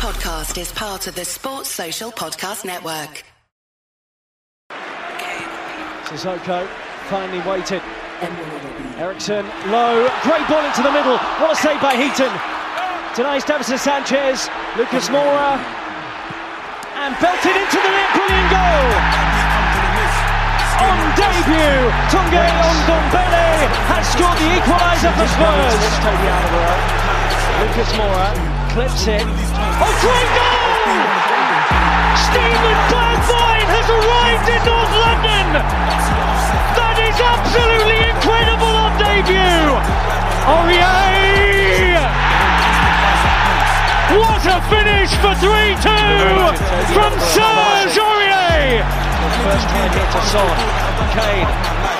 podcast is part of the Sports Social Podcast Network. Sissoko finally waited. Eriksen low, great ball into the middle. What a save by Heaton. Denies Davinson Sanchez, Lucas Moura, and belted into the net. Brilliant goal. On debut, Tanguy Ndombele has scored the equaliser for Spurs. Lucas Moura clips it. Oh, great goal! Steven Bergwijn has arrived in North London. That is absolutely incredible on debut. Aurier! What a finish for 3-2 from Serge Aurier! First time hit to Son. Kane.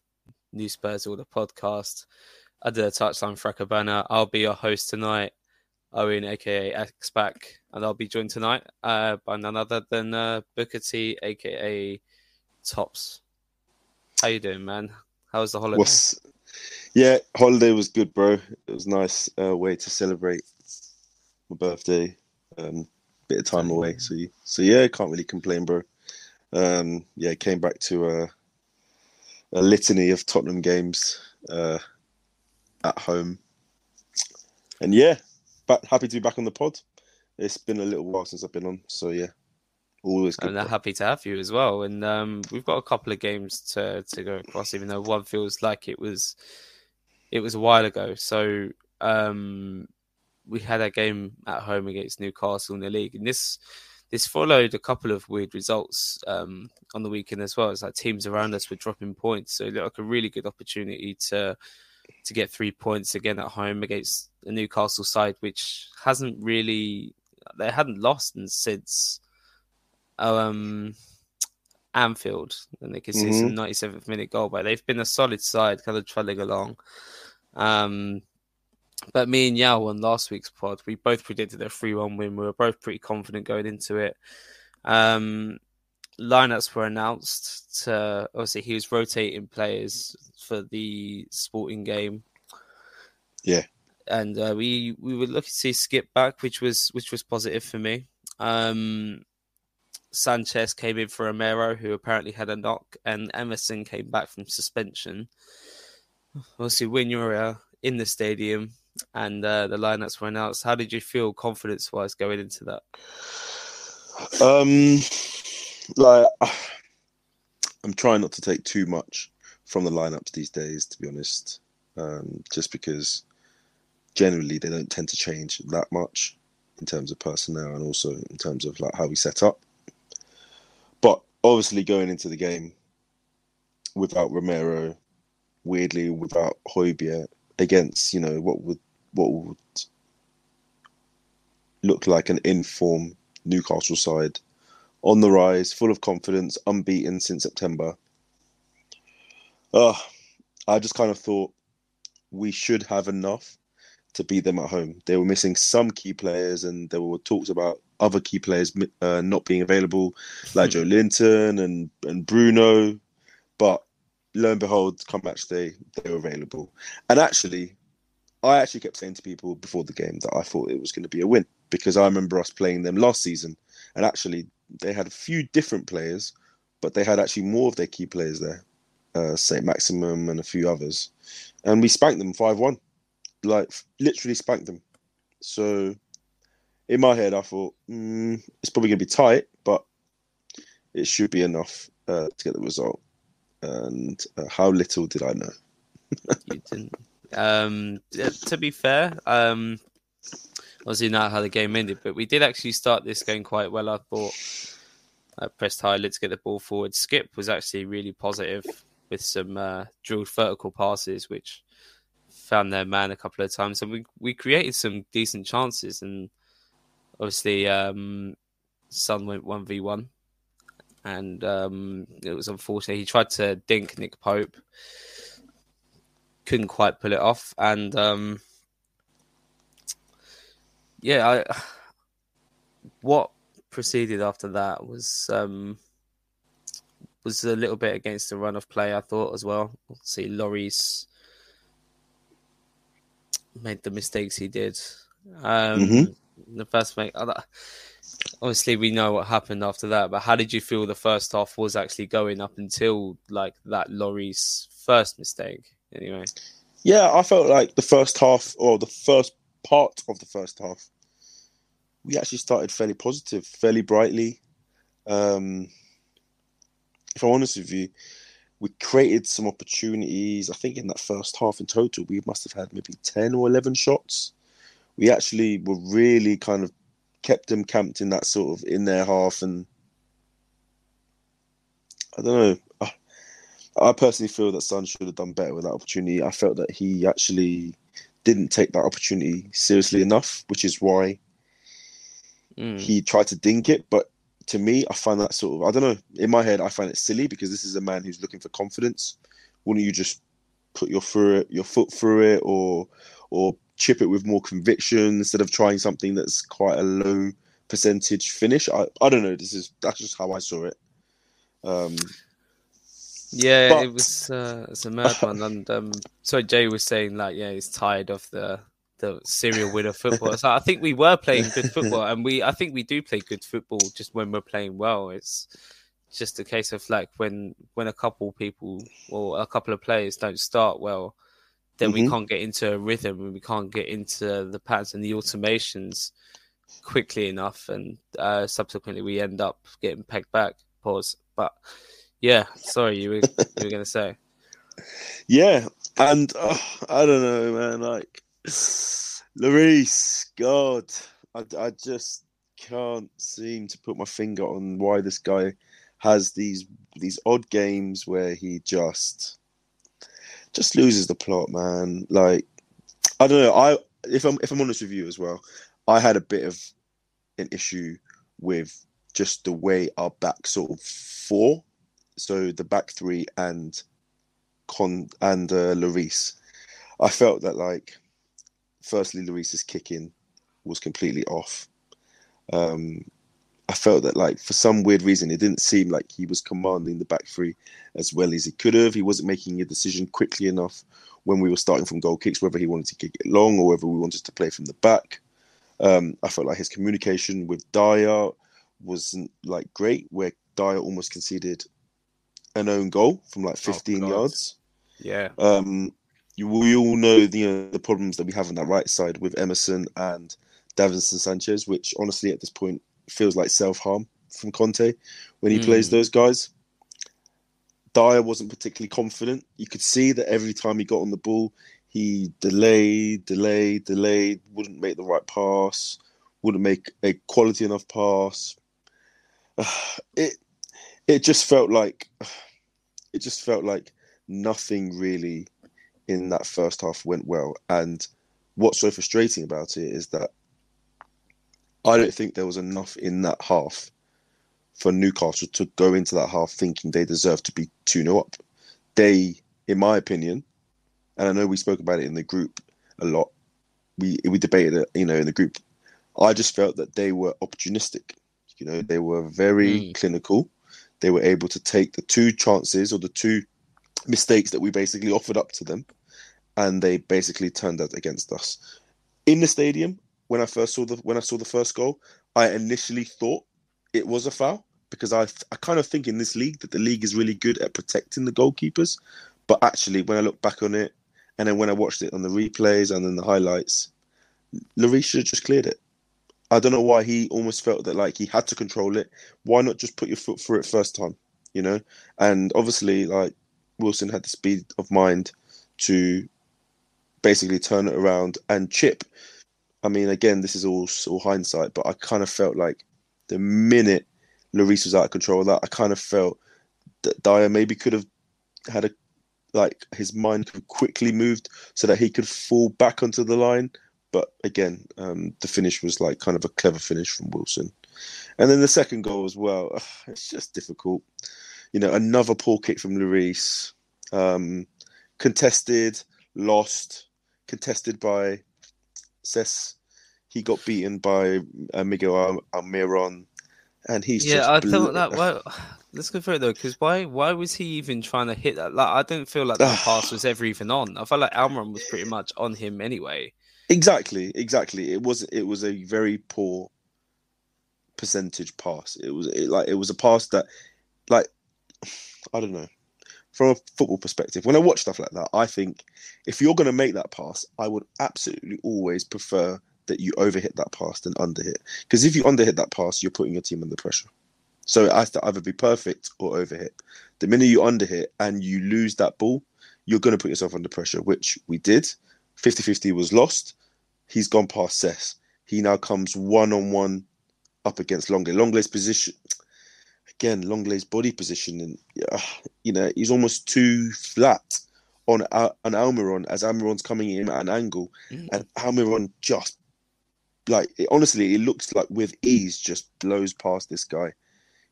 New Spurs Order podcast under the touchline Fracas banner. I'll be your host tonight, Owen, aka X-Back, and I'll be joined tonight uh, by none other than uh, Booker T, aka Tops. How you doing, man? How was the holiday? What's... Yeah, holiday was good, bro. It was nice uh, way to celebrate my birthday. Um, bit of time away, so so yeah, can't really complain, bro. Um, yeah, came back to a, a litany of Tottenham games uh, at home, and yeah, but happy to be back on the pod. It's been a little while since I've been on, so yeah, always good. And I'm happy to have you as well. And um, we've got a couple of games to to go across, even though one feels like it was it was a while ago. So um, we had a game at home against Newcastle in the league, and this this followed a couple of weird results um, on the weekend as well. It's like teams around us were dropping points, so it looked like a really good opportunity to to get three points again at home against the Newcastle side, which hasn't really they hadn't lost since um, Anfield, and they could see Mm-hmm. some 97th minute goal, but they've been a solid side, kind of trailing along. Um, but me and Yao on last week's pod, we both predicted a 3 1 win. We were both pretty confident going into it. Um, lineups were announced. To, obviously, he was rotating players for the sporting game. Yeah. And uh, we we were looking to see Skip back, which was which was positive for me. Um, Sanchez came in for Romero, who apparently had a knock, and Emerson came back from suspension. Obviously, when you're uh, in the stadium and uh, the lineups were announced, how did you feel confidence wise going into that? Um, like I'm trying not to take too much from the lineups these days, to be honest. Um, just because generally they don't tend to change that much in terms of personnel and also in terms of like how we set up. But obviously going into the game without Romero, weirdly without Højbjerg against, you know, what would what would look like an inform Newcastle side on the rise, full of confidence, unbeaten since September. Uh, I just kind of thought we should have enough to beat them at home. They were missing some key players, and there were talks about other key players uh, not being available, like Joelinton and, and Bruno. But lo and behold, come match day, they were available. And actually, I actually kept saying to people before the game that I thought it was going to be a win because I remember us playing them last season, and actually they had a few different players, but they had actually more of their key players there, uh, Saint-Maximin and a few others, and we spanked them five one, like literally spanked them. So in my head, I thought mm, it's probably going to be tight, but it should be enough uh, to get the result. And uh, how little did I know? you didn't. Um, to be fair, um, obviously not how the game ended, but we did actually start this game quite well. I thought I pressed high, let's get the ball forward. Skip was actually really positive with some uh, drilled vertical passes, which found their man a couple of times, and we we created some decent chances. And obviously um, Son went one v one, and um, it was unfortunate. He tried to dink Nick Pope, couldn't quite pull it off, and um, yeah, I what proceeded after that was um, was a little bit against the run of play. I thought as well. See, Lloris made the mistakes he did. Um, Mm-hmm. The first thing, obviously, we know what happened after that. But how did you feel the first half was actually going up until like that Lloris first mistake? Anyway, Yeah, I felt like the first half or the first part of the first half, we actually started fairly positive, fairly brightly. Um, if I'm honest with you, we created some opportunities. I think in that first half in total, we must have had maybe 10 or 11 shots. We actually were really kind of kept them camped in that sort of in their half. And I don't know. I, I personally feel that Son should have done better with that opportunity. I felt that he actually didn't take that opportunity seriously enough, which is why Mm. he tried to dink it. But to me, I find that sort of I don't know. In my head, I find it silly because this is a man who's looking for confidence. Wouldn't you just put your through it, your foot through it, or or chip it with more conviction instead of trying something that's quite a low percentage finish? I, I don't know. This is that's just how I saw it. Um, Yeah, But- it was uh, it's a mad one. And um, so Jay was saying like, yeah, he's tired of the the serial winner football. So I think we were playing good football, and we I think we do play good football just when we're playing well. It's just a case of like when when a couple people or a couple of players don't start well, then we Mhm. can't get into a rhythm and we can't get into the patterns and the automations quickly enough, and uh, subsequently we end up getting pegged back. Pause. But yeah, sorry, you were you were gonna say. Yeah, and uh, I don't know, man. Like, Lloris, God, I, I just can't seem to put my finger on why this guy has these these odd games where he just just loses the plot, man. Like, I don't know. I if I'm if I'm honest with you as well, I had a bit of an issue with just the way our back sort of four, so the back three and Con and uh, Lloris. I felt that like, firstly, Lloris's kicking was completely off. Um, I felt that like for some weird reason, it didn't seem like he was commanding the back three as well as he could have. He wasn't making a decision quickly enough when we were starting from goal kicks, whether he wanted to kick it long or whether we wanted to play from the back. Um, I felt like his communication with Dier wasn't like great, where Dier almost conceded an own goal from like 15 God. yards. Yeah. Um, you, we all know the uh, the problems that we have on that right side with Emerson and Davinson Sanchez, which honestly at this point feels like self harm from Conte when he Mm. plays those guys. Dier wasn't particularly confident. You could see that every time he got on the ball, he delayed, delayed, delayed, wouldn't make the right pass, wouldn't make a quality enough pass. It it just felt like it just felt like nothing really in that first half went well. And what's so frustrating about it is that I don't think there was enough in that half for Newcastle to go into that half thinking they deserve to be 2 0 up. They, in my opinion, and I know we spoke about it in the group a lot, we we debated it, you know, in the group. I just felt that they were opportunistic. You know, they were very Mm. clinical. They were able to take the two chances or the two mistakes that we basically offered up to them, and they basically turned that against us. In the stadium, when I first saw the when I saw the first goal, I initially thought it was a foul because I I kind of think in this league that the league is really good at protecting the goalkeepers, but actually when I look back on it, and then when I watched it on the replays and then the highlights, Lloris should have just cleared it. I don't know why he almost felt that like he had to control it. Why not just put your foot through it first time, you know? And obviously, like Wilson had the speed of mind to basically turn it around and chip. I mean, again, this is all all hindsight, but I kind of felt like the minute Lloris was out of control of that, I kind of felt that Dier maybe could have had a like his mind quickly moved so that he could fall back onto the line but again, um, the finish was like kind of a clever finish from Wilson. And then the second goal as well, it's just difficult. You know, another poor kick from Lloris, um, contested, lost, contested by Cess. He got beaten by uh, Miguel Almiron, and he's yeah. I thought that. Well, let's go through it though, because why? Why was he even trying to hit that? Like, I didn't feel like that pass was ever even on. I felt like Almiron was pretty much on him anyway. Exactly, exactly. It was it was a very poor percentage pass. It was it, like it was a pass that, like, I don't know. From a football perspective, when I watch stuff like that, I think if you're going to make that pass, I would absolutely always prefer that you overhit that pass than underhit. Because if you underhit that pass, you're putting your team under pressure. So it has to either be perfect or overhit. The minute you underhit and you lose that ball, you're going to put yourself under pressure, which we did. 50 50 was lost. He's gone past Cess. He now comes one on one up against Lenglet. Lenglet's position, again, Lenglet's body position, and you know, he's almost too flat on uh, on Almiron as Almiron's coming in at an angle, mm. and Almiron just like it, honestly, it looks like with ease just blows past this guy.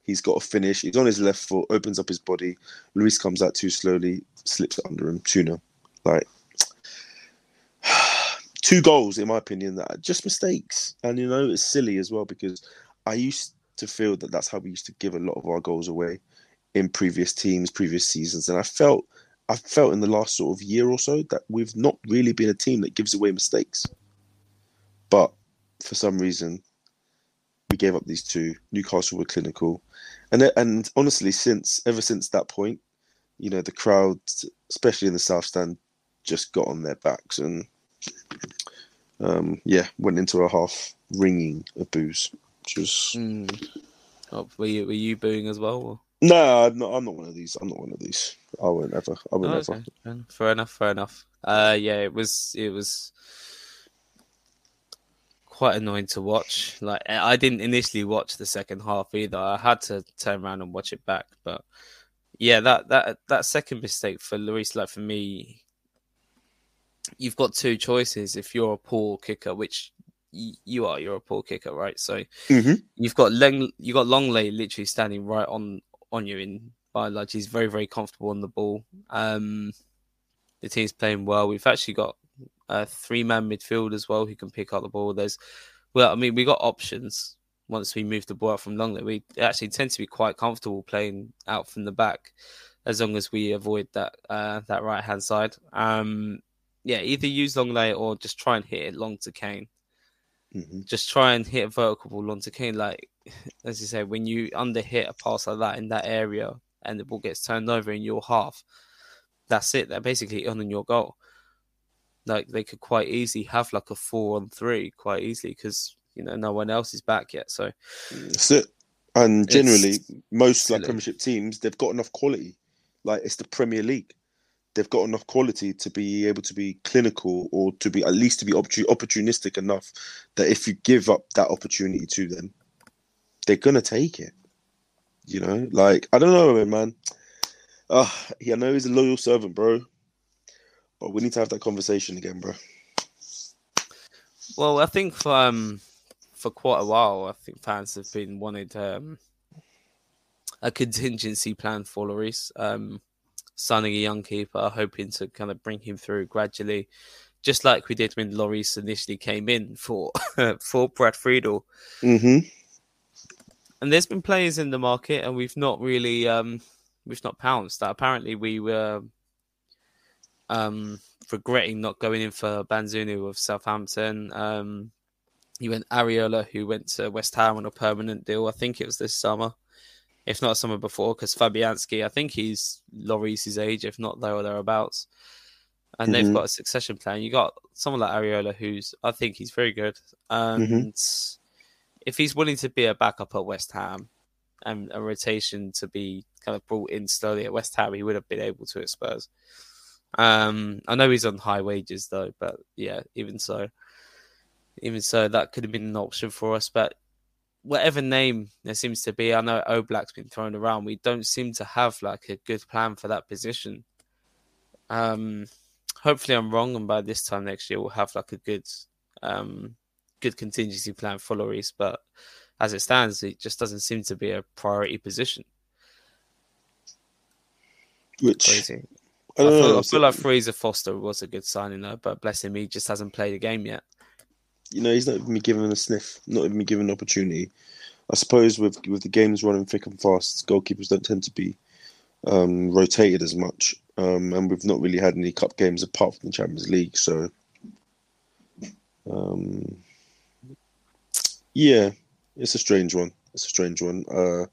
He's got a finish. He's on his left foot, opens up his body. Luis comes out too slowly, slips under him. Tuna, like two goals, in my opinion, that are just mistakes. And, you know, it's silly as well because I used to feel that that's how we used to give a lot of our goals away in previous teams, previous seasons. And I felt, I felt in the last sort of year or so that we've not really been a team that gives away mistakes. But for some reason, we gave up these two. Newcastle were clinical, and and honestly, since ever since that point, you know, the crowd, especially in the south stand, just got on their backs and um, yeah, went into a half ringing of boos, which was. Mm. Oh, were you were you booing as well? Or? No, I'm not. I'm not one of these. I'm not one of these. I won't ever. I won't oh, ever. Okay. Fair enough. Fair enough. Uh, yeah, it was. It was quite annoying to watch. Like I didn't initially watch the second half either. I had to turn around and watch it back. But yeah, that that that second mistake for Luis, like for me, you've got two choices if you're a poor kicker, which you are. You're a poor kicker, right? So mm-hmm. you've got Leng, you got Lenglet literally standing right on on you in by large, He's very very comfortable on the ball. Um, the team's playing well. We've actually got a three man midfield as well who can pick up the ball. There's well, I mean, we got options once we move the ball out from Lenglet. We actually tend to be quite comfortable playing out from the back as long as we avoid that uh, that right hand side. Um, yeah, either use Lenglet or just try and hit it long to Kane. Mm-hmm. Just try and hit a vertical ball long to Kane. Like as you say, when you under hit a pass like that in that area and the ball gets turned over in your half, that's it. They're basically on your goal. Like they could quite easily have like a four on three quite easily because you know no one else is back yet. So that's it. And generally, most silly. like Premiership teams, they've got enough quality. Like it's the Premier League they've got enough quality to be able to be clinical or to be at least to be opportunistic enough that if you give up that opportunity to them, they're gonna take it. You know, like I don't know, man. Uh, yeah, I know he's a loyal servant, bro, but we need to have that conversation again, bro. Well, I think for, um, for quite a while, I think fans have been wanted um, a contingency plan for Lloris. Um, signing a young keeper, hoping to kind of bring him through gradually, just like we did when Lloris initially came in for for Brad Friedel. Mm-hmm. And there's been players in the market, and we've not really um, we've not pounced. That apparently we were um, regretting not going in for Bazunu of Southampton. Um, you went Areola, who went to West Ham on a permanent deal. I think it was this summer if not summer before, because Fabianski, I think he's Lloris's age, if not there or thereabouts. And mm-hmm. they've got a succession plan. You got someone like Areola, who's I think he's very good, and mm-hmm. if he's willing to be a backup at West Ham and a rotation to be kind of brought in slowly at West Ham, he would have been able to at Spurs. Um, I know he's on high wages though, but yeah, even so, even so, that could have been an option for us. But whatever name there seems to be, I know Oblak's been thrown around. We don't seem to have like a good plan for that position. Um, hopefully I'm wrong, and by this time next year we'll have like a good um, good contingency plan for Lloris, but as it stands, it just doesn't seem to be a priority position. Which Crazy. I I, feel. I feel like Fraser Forster was a good signing though, but bless him, he just hasn't played a game yet. You know, he's not even been given a sniff, not even been given an opportunity. I suppose with with the games running thick and fast, goalkeepers don't tend to be um, rotated as much, um, and we've not really had any cup games apart from the Champions League. So, um, yeah, it's a strange one. It's a strange one. Uh,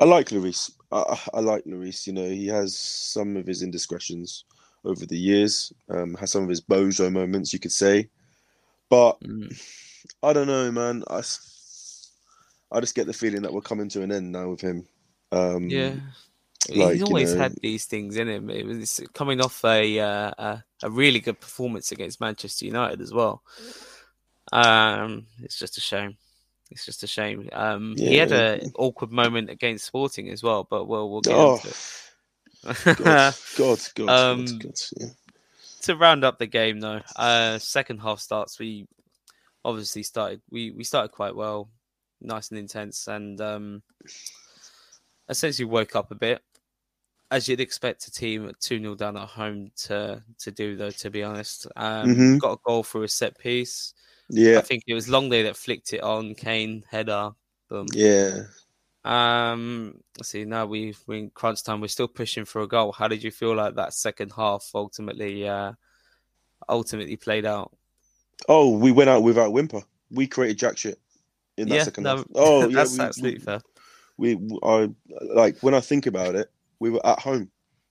I like Lloris. I, I like Lloris. You know, he has some of his indiscretions over the years. Um, has some of his bozo moments, you could say. But Mm. I don't know, man. I, I just get the feeling that we're coming to an end now with him. Um, Yeah. like, He's you always know- had these things in him. It was coming off a, uh, a a really good performance against Manchester United as well. Um, it's just a shame. It's just a shame. Um, he had an awkward moment against Sporting as well, but we'll we'll get Oh, into God, it. God, God, Um, God, God, yeah. To round up the game though, uh, second half starts. We obviously started. We we started quite well, nice and intense, and um, essentially woke up a bit, as you'd expect a team at two 0 down at home to to do. Though, to be honest, um, Mhm. got a goal through a set piece. Yeah, I think it was Lenglet that flicked it on Kane header. Boom. yeah. Um, see. Now we've we in crunch time. We're still pushing for a goal. How did you feel like that second half ultimately uh, ultimately played out? Oh, we went out without whimper. We created jack shit in that yeah, second no, half. Oh, yeah. that's we, absolutely we, fair. we, I like when I think about it, we were at home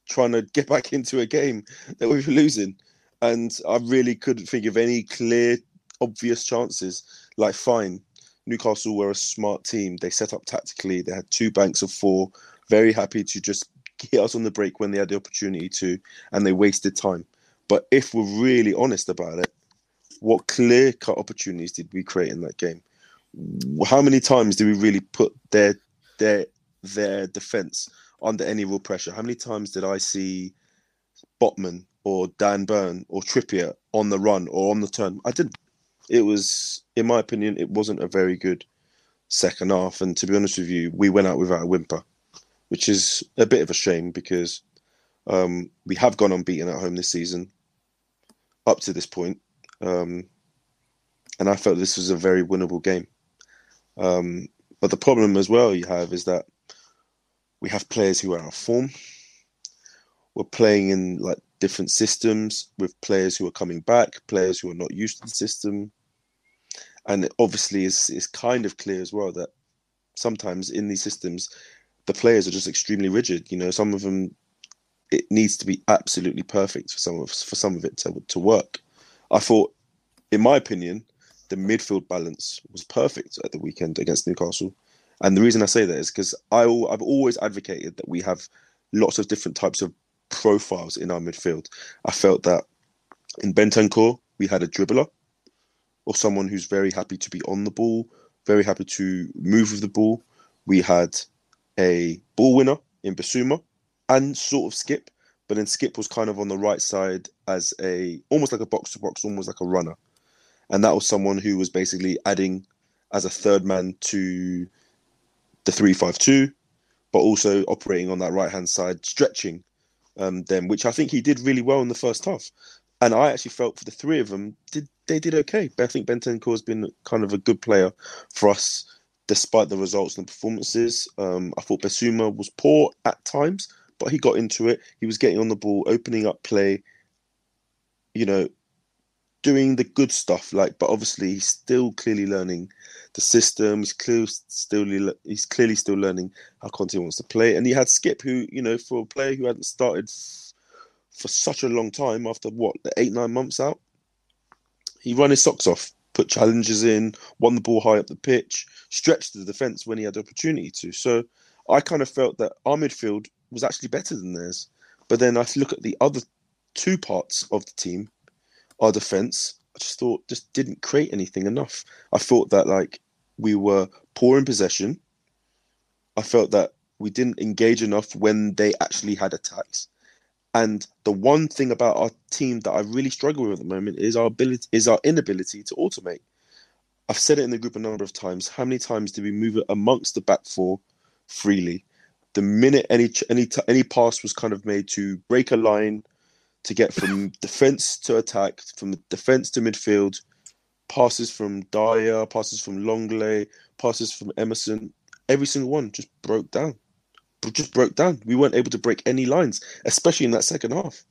trying to get back into a game that we were losing, and I really couldn't think of any clear, obvious chances. Like, fine, Newcastle were a smart team. They set up tactically. They had two banks of four. Very happy to just hit us on the break when they had the opportunity to, and they wasted time. But if we're really honest about it, what clear cut opportunities did we create in that game? How many times did we really put their their their defense under any real pressure? How many times did I see Botman or Dan Burn or Trippier on the run or on the turn? I didn't. It was, in my opinion, it wasn't a very good second half. And to be honest with you, we went out without a whimper, which is a bit of a shame because um, we have gone unbeaten at home this season up to this point. Um, and I felt this was a very winnable game. Um, but the problem as well you have is that we have players who are out of form. We're playing in like different systems with players who are coming back, players who are not used to the system. And obviously it's, it's kind of clear as well that sometimes in these systems, the players are just extremely rigid. You know, some of them, it needs to be absolutely perfect for some of for some of it to to work. I thought, in my opinion, the midfield balance was perfect at the weekend against Newcastle. And the reason I say that is because I I've always advocated that we have lots of different types of profiles in our midfield. I felt that in Bentancur we had a dribbler or someone who's very happy to be on the ball, very happy to move with the ball. We had a ball winner in Bissouma and sort of Skip, but then Skip was kind of on the right side as a almost like a box to box, almost like a runner. And that was someone who was basically adding as a third man to the three-five-two, but also operating on that right hand side, stretching um, them, which I think he did really well in the first half. And I actually felt for the three of them, did they did okay. But I think Bentancur has been kind of a good player for us, despite the results and performances. Um, I thought Bissouma was poor at times, but he got into it. He was getting on the ball, opening up play. You know, doing the good stuff. Like, but obviously he's still clearly learning the system. He's clearly still he's clearly still learning how Conte wants to play. And he had Skip, who you know, for a player who hadn't started for such a long time, after what eight nine months out, he run his socks off, put challenges in, won the ball high up the pitch, stretched the defense when he had the opportunity to. So I kind of felt that our midfield was actually better than theirs. But then I look at the other two parts of the team, our defense. I just thought just didn't create anything enough. I thought that like we were poor in possession. I felt that we didn't engage enough when they actually had attacks. And the one thing about our team that I really struggle with at the moment is our ability is our inability to automate. I've said it in the group a number of times. How many times did we move it amongst the back four freely? The minute any any any pass was kind of made to break a line, to get from defense to attack, from defense to midfield, passes from Dier, passes from Lenglet, passes from Emerson, every single one just broke down. Just broke down. We weren't able to break any lines, especially in that second half.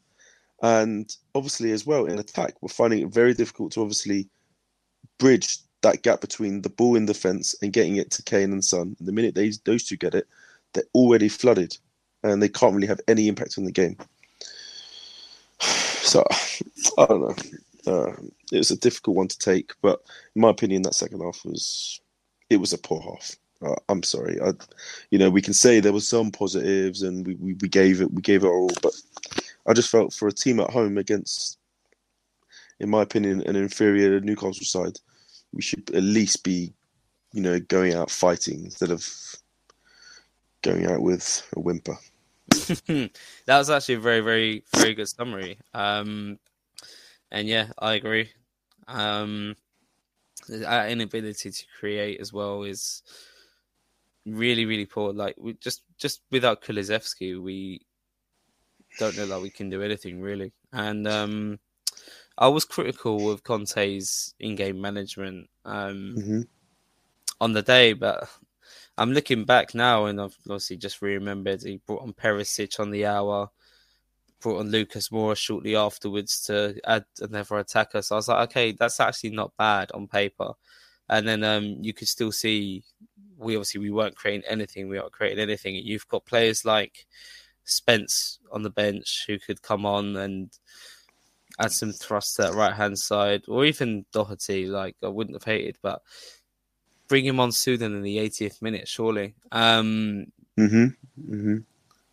And obviously, as well, in attack, we're finding it very difficult to obviously bridge that gap between the ball in the fence and getting it to Kane and Son. And the minute they, those two get it, they're already flooded and they can't really have any impact on the game. So, I don't know. Uh, it was a difficult one to take, but in my opinion, that second half was it was a poor half. Uh, I'm sorry. I, you know, we can say there was some positives and we, we, we gave it we gave it all, but I just felt for a team at home against, in my opinion, an inferior Newcastle side, we should at least be, you know, going out fighting instead of going out with a whimper. that was actually a very, very, very good summary. Um, and yeah, I agree. Um, our inability to create as well is really, really poor. Like we just, just without Kulusevski, we don't know that we can do anything really. And um, I was critical of Conte's in-game management um, mm-hmm. on the day, but I'm looking back now, and I've obviously just remembered he brought on Perisic on the hour brought on Lucas Moura shortly afterwards to add another attacker. So I was like, okay, that's actually not bad on paper. And then um, you could still see we obviously we weren't creating anything. We aren't creating anything. You've got players like Spence on the bench who could come on and add some thrust to that right hand side, or even Doherty. Like I wouldn't have hated, but bring him on sooner than the 80th minute, surely. Um, mm-hmm. Mm-hmm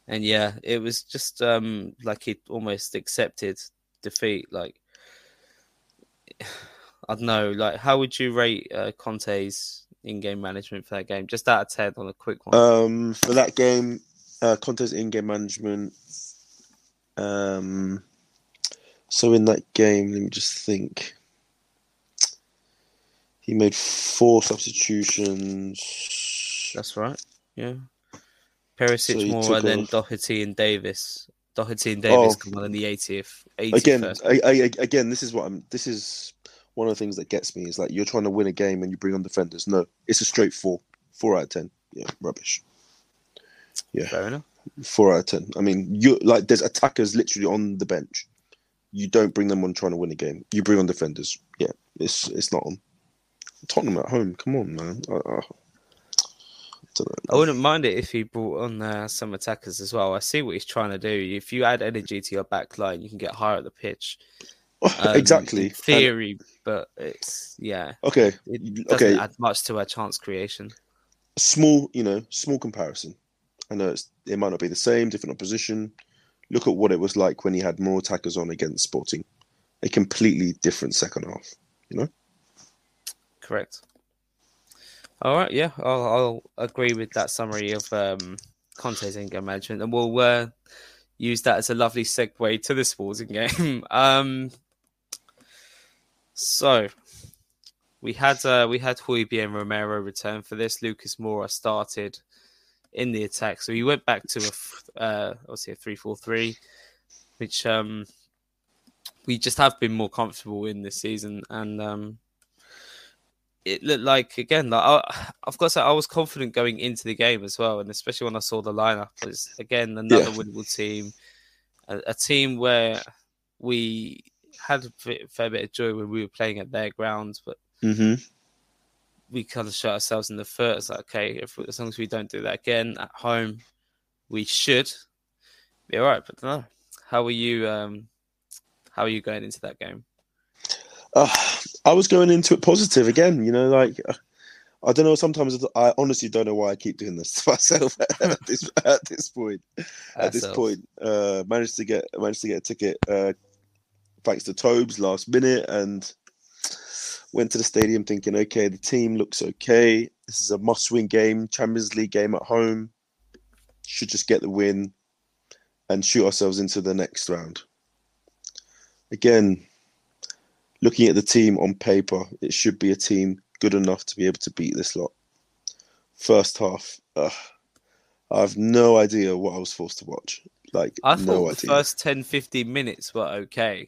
and yeah, it was just um, like he almost accepted defeat. Like I don't know, like how would you rate uh, Conte's in-game management for that game? Just out of ten on a quick one. Um, for that game, uh, Conte's in-game management. Um, so in that game, let me just think. He made four substitutions. That's right. Yeah. Perisic, so Moura, then off... Doherty and Davis. Doherty and Davis oh. come on in the 80th. 80th again, I, I, again, this is what I'm. This is one of the things that gets me is like you're trying to win a game and you bring on defenders. No, it's a straight four, four out of ten. Yeah, rubbish. Yeah, fair enough. Four out of ten. I mean, you like there's attackers literally on the bench. You don't bring them on trying to win a game. You bring on defenders. Yeah, it's it's not on. Tottenham at home. Come on, man. Uh, I wouldn't mind it if he brought on uh, some attackers as well. I see what he's trying to do. If you add energy to your back line, you can get higher at the pitch. Um, exactly. theory, and... but it's yeah. Okay. It doesn't okay. add much to our chance creation. Small, you know, small comparison. I know it's, it might not be the same, different opposition. Look at what it was like when he had more attackers on against Sporting. A completely different second half. You know. Correct. All right, yeah, I'll, I'll agree with that summary of um, Conte's in-game management, and we'll uh, use that as a lovely segue to the sporting game. um, so we had uh, we had Højbjerg and Romero return for this. Lucas Moura started in the attack, so he went back to a uh, obviously a three four three, which um, we just have been more comfortable in this season, and um, it looked like again like I, of course I was confident going into the game as well, and especially when I saw the lineup. It's again another yeah. winnable team, a, a, team where we had a fair bit of joy when we were playing at their grounds, but mm-hmm. we kind of shot ourselves in the foot. It's like okay, if, as long as we don't do that again at home, we should be all right. But no, how are you? Um, how are you going into that game? Uh, I was going into it positive again. You know, like I don't know. Sometimes I honestly don't know why I keep doing this to myself at this at this point. At this point, uh, managed to get managed to get a ticket uh, thanks to Tobes last minute, and went to the stadium thinking, okay, the team looks okay. This is a must-win game, Champions League game at home. Should just get the win. and shoot ourselves into the next round. Again, looking at the team on paper, it should be a team good enough to be able to beat this lot. First half, ugh, I have no idea what I was forced to watch. Like, I no thought the idea. first 10, 15 minutes were okay.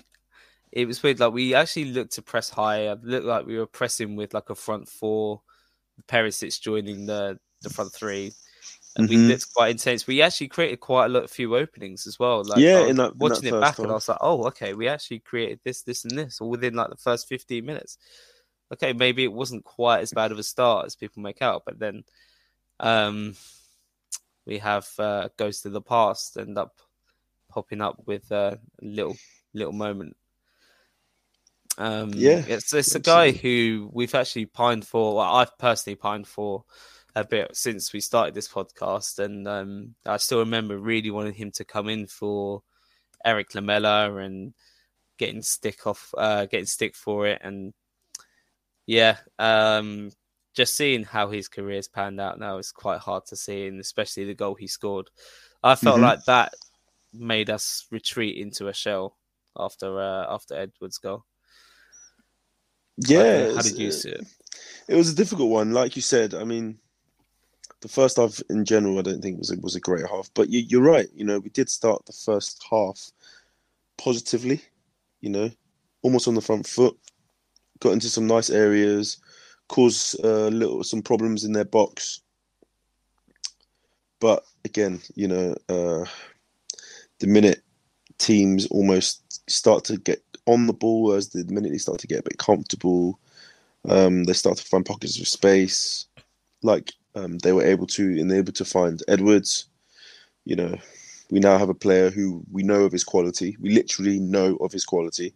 It was weird. Like we actually looked to press higher. It looked like we were pressing with like a front four. Perisic joining the the front three, and we Mhm. looked quite intense. We actually created quite a lot, few openings as well. Like Yeah, in that- in watching that it back, and I was like, oh, okay, we actually created this, this, and this, all within like the first fifteen minutes. Okay, maybe it wasn't quite as bad of a start as people make out, but then, um, we have uh, Ghost of the Past end up popping up with a little little moment. Um, Yeah, it's it's a guy who we've actually pined for. Well, I've personally pined for a bit since we started this podcast, and um, I still remember really wanting him to come in for Erik Lamela and getting stick off, uh, getting stick for it, and yeah, um, just seeing how his career's panned out now is quite hard to see, and especially the goal he scored. I felt Mhm. like that made us retreat into a shell after uh, after Edwards' goal. Yeah, how did you uh, see it? It was a difficult one, like you said. I mean, the first half in general, I don't think was a, was a great half. But you, you're right. You know, we did start the first half positively. You know, almost on the front foot. Got into some nice areas, caused uh, little some problems in their box. But again, you know, uh, the minute teams almost start to get on the ball, as the minute they start to get a bit comfortable, um, they start to find pockets of space, like um, they were able to, and able to find Edwards. You know, we now have a player who we know of his quality. We literally know of his quality.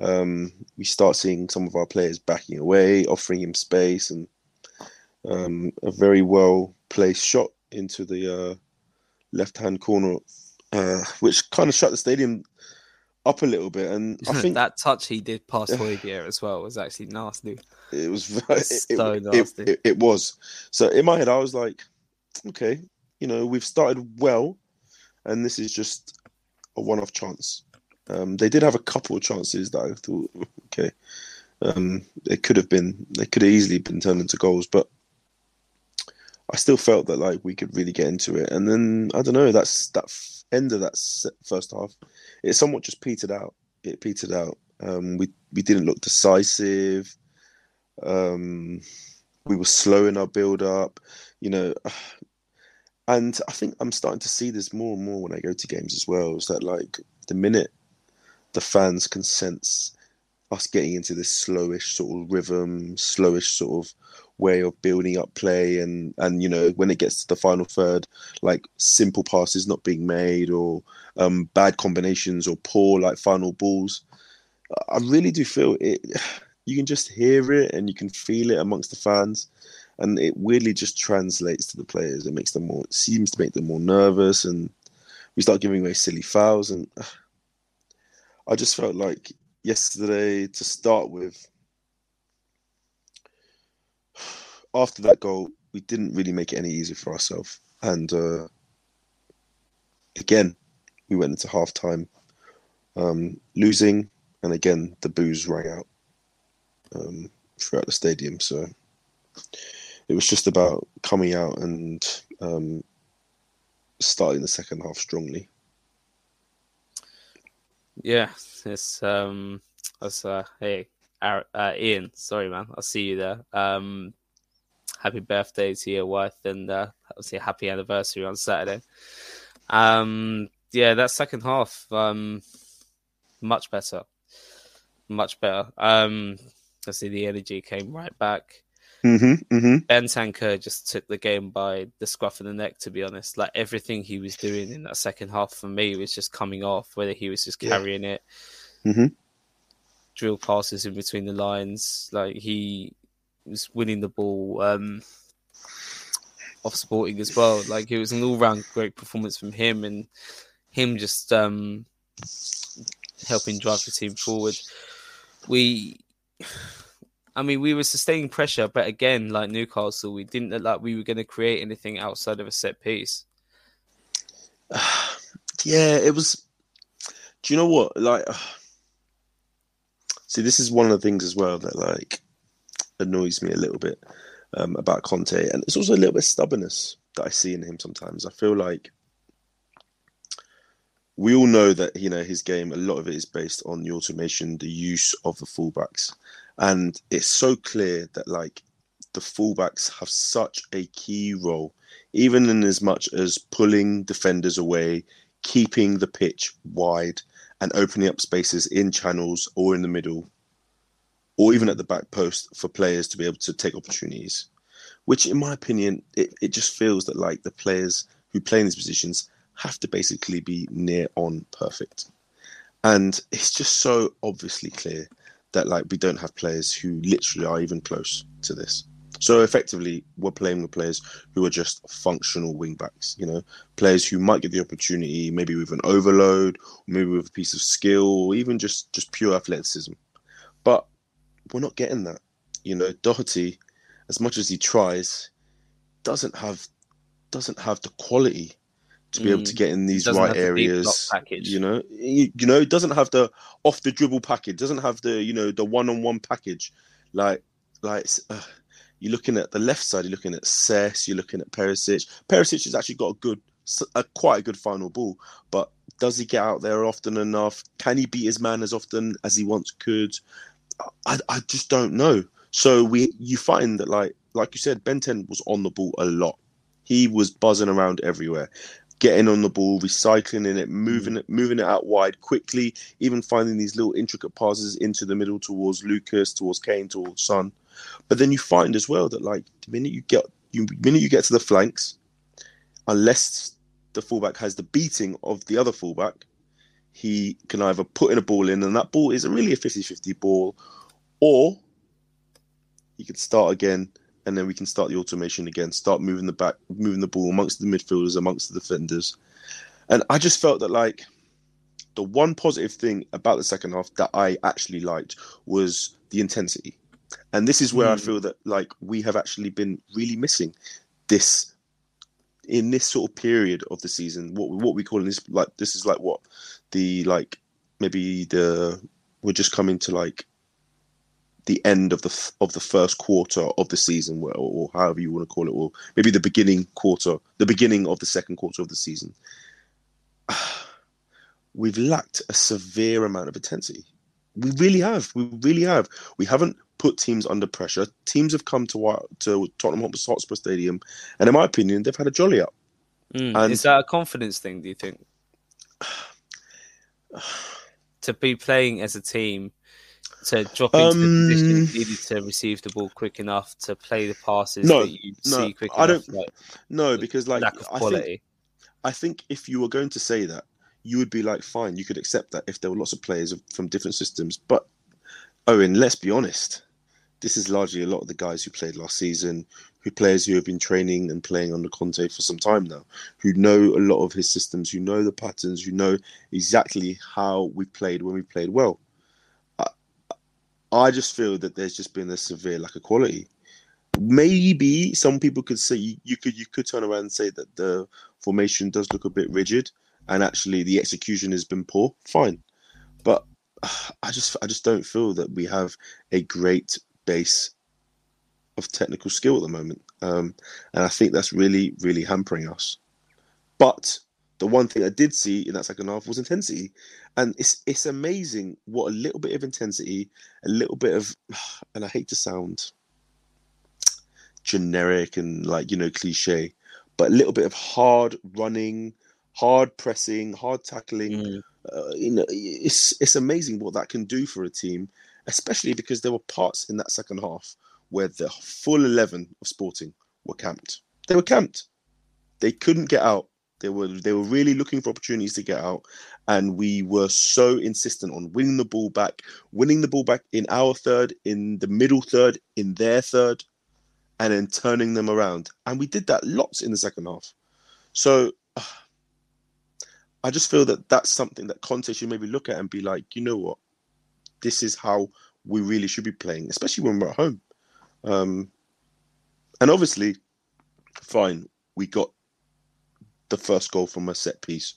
Um, we start seeing some of our players backing away, offering him space, and um, a very well placed shot into the uh, left hand corner, uh, which kind of shut the stadium up a little bit. And I think that touch he did past Højbjerg as well was actually nasty. It was very, It's it, so it- nasty. it- it was. So in my head, I was like, okay, you know, we've started well, and this is just a one-off chance. Um, they did have a couple of chances that I thought, okay, um, it could have been, they could have easily been turned into goals, but I still felt that like we could really get into it. And then I don't know, that's that end of that first half, it somewhat just petered out. It petered out. Um, we we didn't look decisive. Um, we were slow in our build up, you know. And I think I'm starting to see this more and more when I go to games as well. Is that like the minute the fans can sense us getting into this slowish sort of rhythm, slowish sort of way of building up play, and and you know when it gets to the final third, like simple passes not being made or um, bad combinations or poor like final balls. I really do feel it. You can just hear it and you can feel it amongst the fans, and it weirdly just translates to the players. It makes them more. It seems to make them more nervous, and we start giving away silly fouls. And I just felt like yesterday to start with. After that goal, we didn't really make it any easier for ourselves, and uh, again, we went into half time um, losing, and again the boos rang out um, throughout the stadium. So it was just about coming out and um, starting the second half strongly. Yeah, it's um, that's uh, hey, uh, Ian. Sorry, man, I'll see you there. Um, happy birthday to your wife, and uh, obviously happy anniversary on Saturday. Um, yeah, that second half, um, much better, much better. Um, I see the energy came right back. Mm-hmm, mm-hmm. Bentancur just took the game by the scruff of the neck, to be honest. Like everything he was doing in that second half for me was just coming off, whether he was just Yeah. carrying it, Mhm. drill passes in between the lines. Like he was winning the ball um, off sporting as well. Like it was an all round great performance from him and him just um, helping drive the team forward. We. I mean, we were sustaining pressure, but again, like Newcastle, we didn't look like we were going to create anything outside of a set piece. yeah, it was. Do you know what? Like, see, this is one of the things as well that like annoys me a little bit um, about Conte, and it's also a little bit stubbornness that I see in him sometimes. I feel like we all know that you know his game. A lot of it is based on the automation, the use of the fullbacks, and it's so clear that like the fullbacks have such a key role, even in as much as pulling defenders away, keeping the pitch wide, and opening up spaces in channels or in the middle, or even at the back post for players to be able to take opportunities. Which, in my opinion, it, it just feels that like the players who play in these positions have to basically be near on perfect. And it's just so obviously clear that like we don't have players who literally are even close to this. So effectively, we're playing with players who are just functional wing backs. You know, players who might get the opportunity, maybe with an overload, maybe with a piece of skill, or even just just pure athleticism. But we're not getting that. You know, Doherty, as much as he tries, doesn't have doesn't have the quality to be able to Mm. get in these right areas. You know, you, you know, doesn't have the off the dribble package. Doesn't have the you know the one on one package. Like like uh, you're looking at the left side. You're looking at Cess. You're looking at Perisic. Perisic has actually got a good, a quite a good final ball, but does he get out there often enough? Can he beat his man as often as he once could? I, I just don't know. So we you find that like like you said, Ben 10 was on the ball a lot. He was buzzing around everywhere, getting on the ball, recycling in it, moving it, moving it out wide quickly, even finding these little intricate passes into the middle towards Lucas, towards Kane, towards Son. But then you find as well that like the minute you get you minute you get to the flanks, unless the fullback has the beating of the other fullback, he can either put in a ball in, and that ball is really a 50-50 ball, or he could start again and then we can start the automation again, start moving the back, moving the ball amongst the midfielders, amongst the defenders. And I just felt that like the one positive thing about the second half that I actually liked was the intensity. And this is where I Mm. feel that like we have actually been really missing this in this sort of period of the season. What what we call in this like this is like what the like maybe the we're just coming to like the end of the of the first quarter of the season, or, or however you want to call it, or maybe the beginning quarter, the beginning of the second quarter of the season. We've lacked a severe amount of intensity. We really have. We really have. We haven't put teams under pressure. Teams have come to our, to Tottenham Hotspur Stadium, and in my opinion, they've had a jolly up. Mm. And- Is that a confidence thing? Do you think to be playing as a team, to drop into the position Um, needed to receive the ball quick enough to play the passes No, that you no, see quick I enough? don't- Like, No, because like lack of I think. I think if you were going to say that, you would be like, fine, you could accept that if there were lots of players from different systems. But Owen, let's be honest, this is largely a lot of the guys who played last season, who players who have been training and playing under Conte for some time now, who know a lot of his systems, who know the patterns, who know exactly how we played when we played well. I, I just feel that there's just been a severe lack of quality. Maybe some people could say you, could you could turn around and say that the formation does look a bit rigid and actually the execution has been poor. Fine, but I just I just don't feel that we have a great base of technical skill at the moment, um, and I think that's really really hampering us. But the one thing I did see in that second half was intensity, and it's it's amazing what a little bit of intensity, a little bit of, and I hate to sound generic and like you know cliche, but a little bit of hard running, hard pressing, hard tackling. Mm. Uh, you know, it's it's amazing what that can do for a team, especially because there were parts in that second half where the full eleven of Sporting were camped. They were camped. They couldn't get out. They were they were really looking for opportunities to get out, and we were so insistent on winning the ball back, winning the ball back in our third, in the middle third, in their third, and then turning them around. And we did that lots in the second half. So uh, I just feel that that's something that Conte should maybe look at and be like, you know what, this is how we really should be playing, especially when we're at home. Um, and obviously, fine, we got the first goal from a set piece.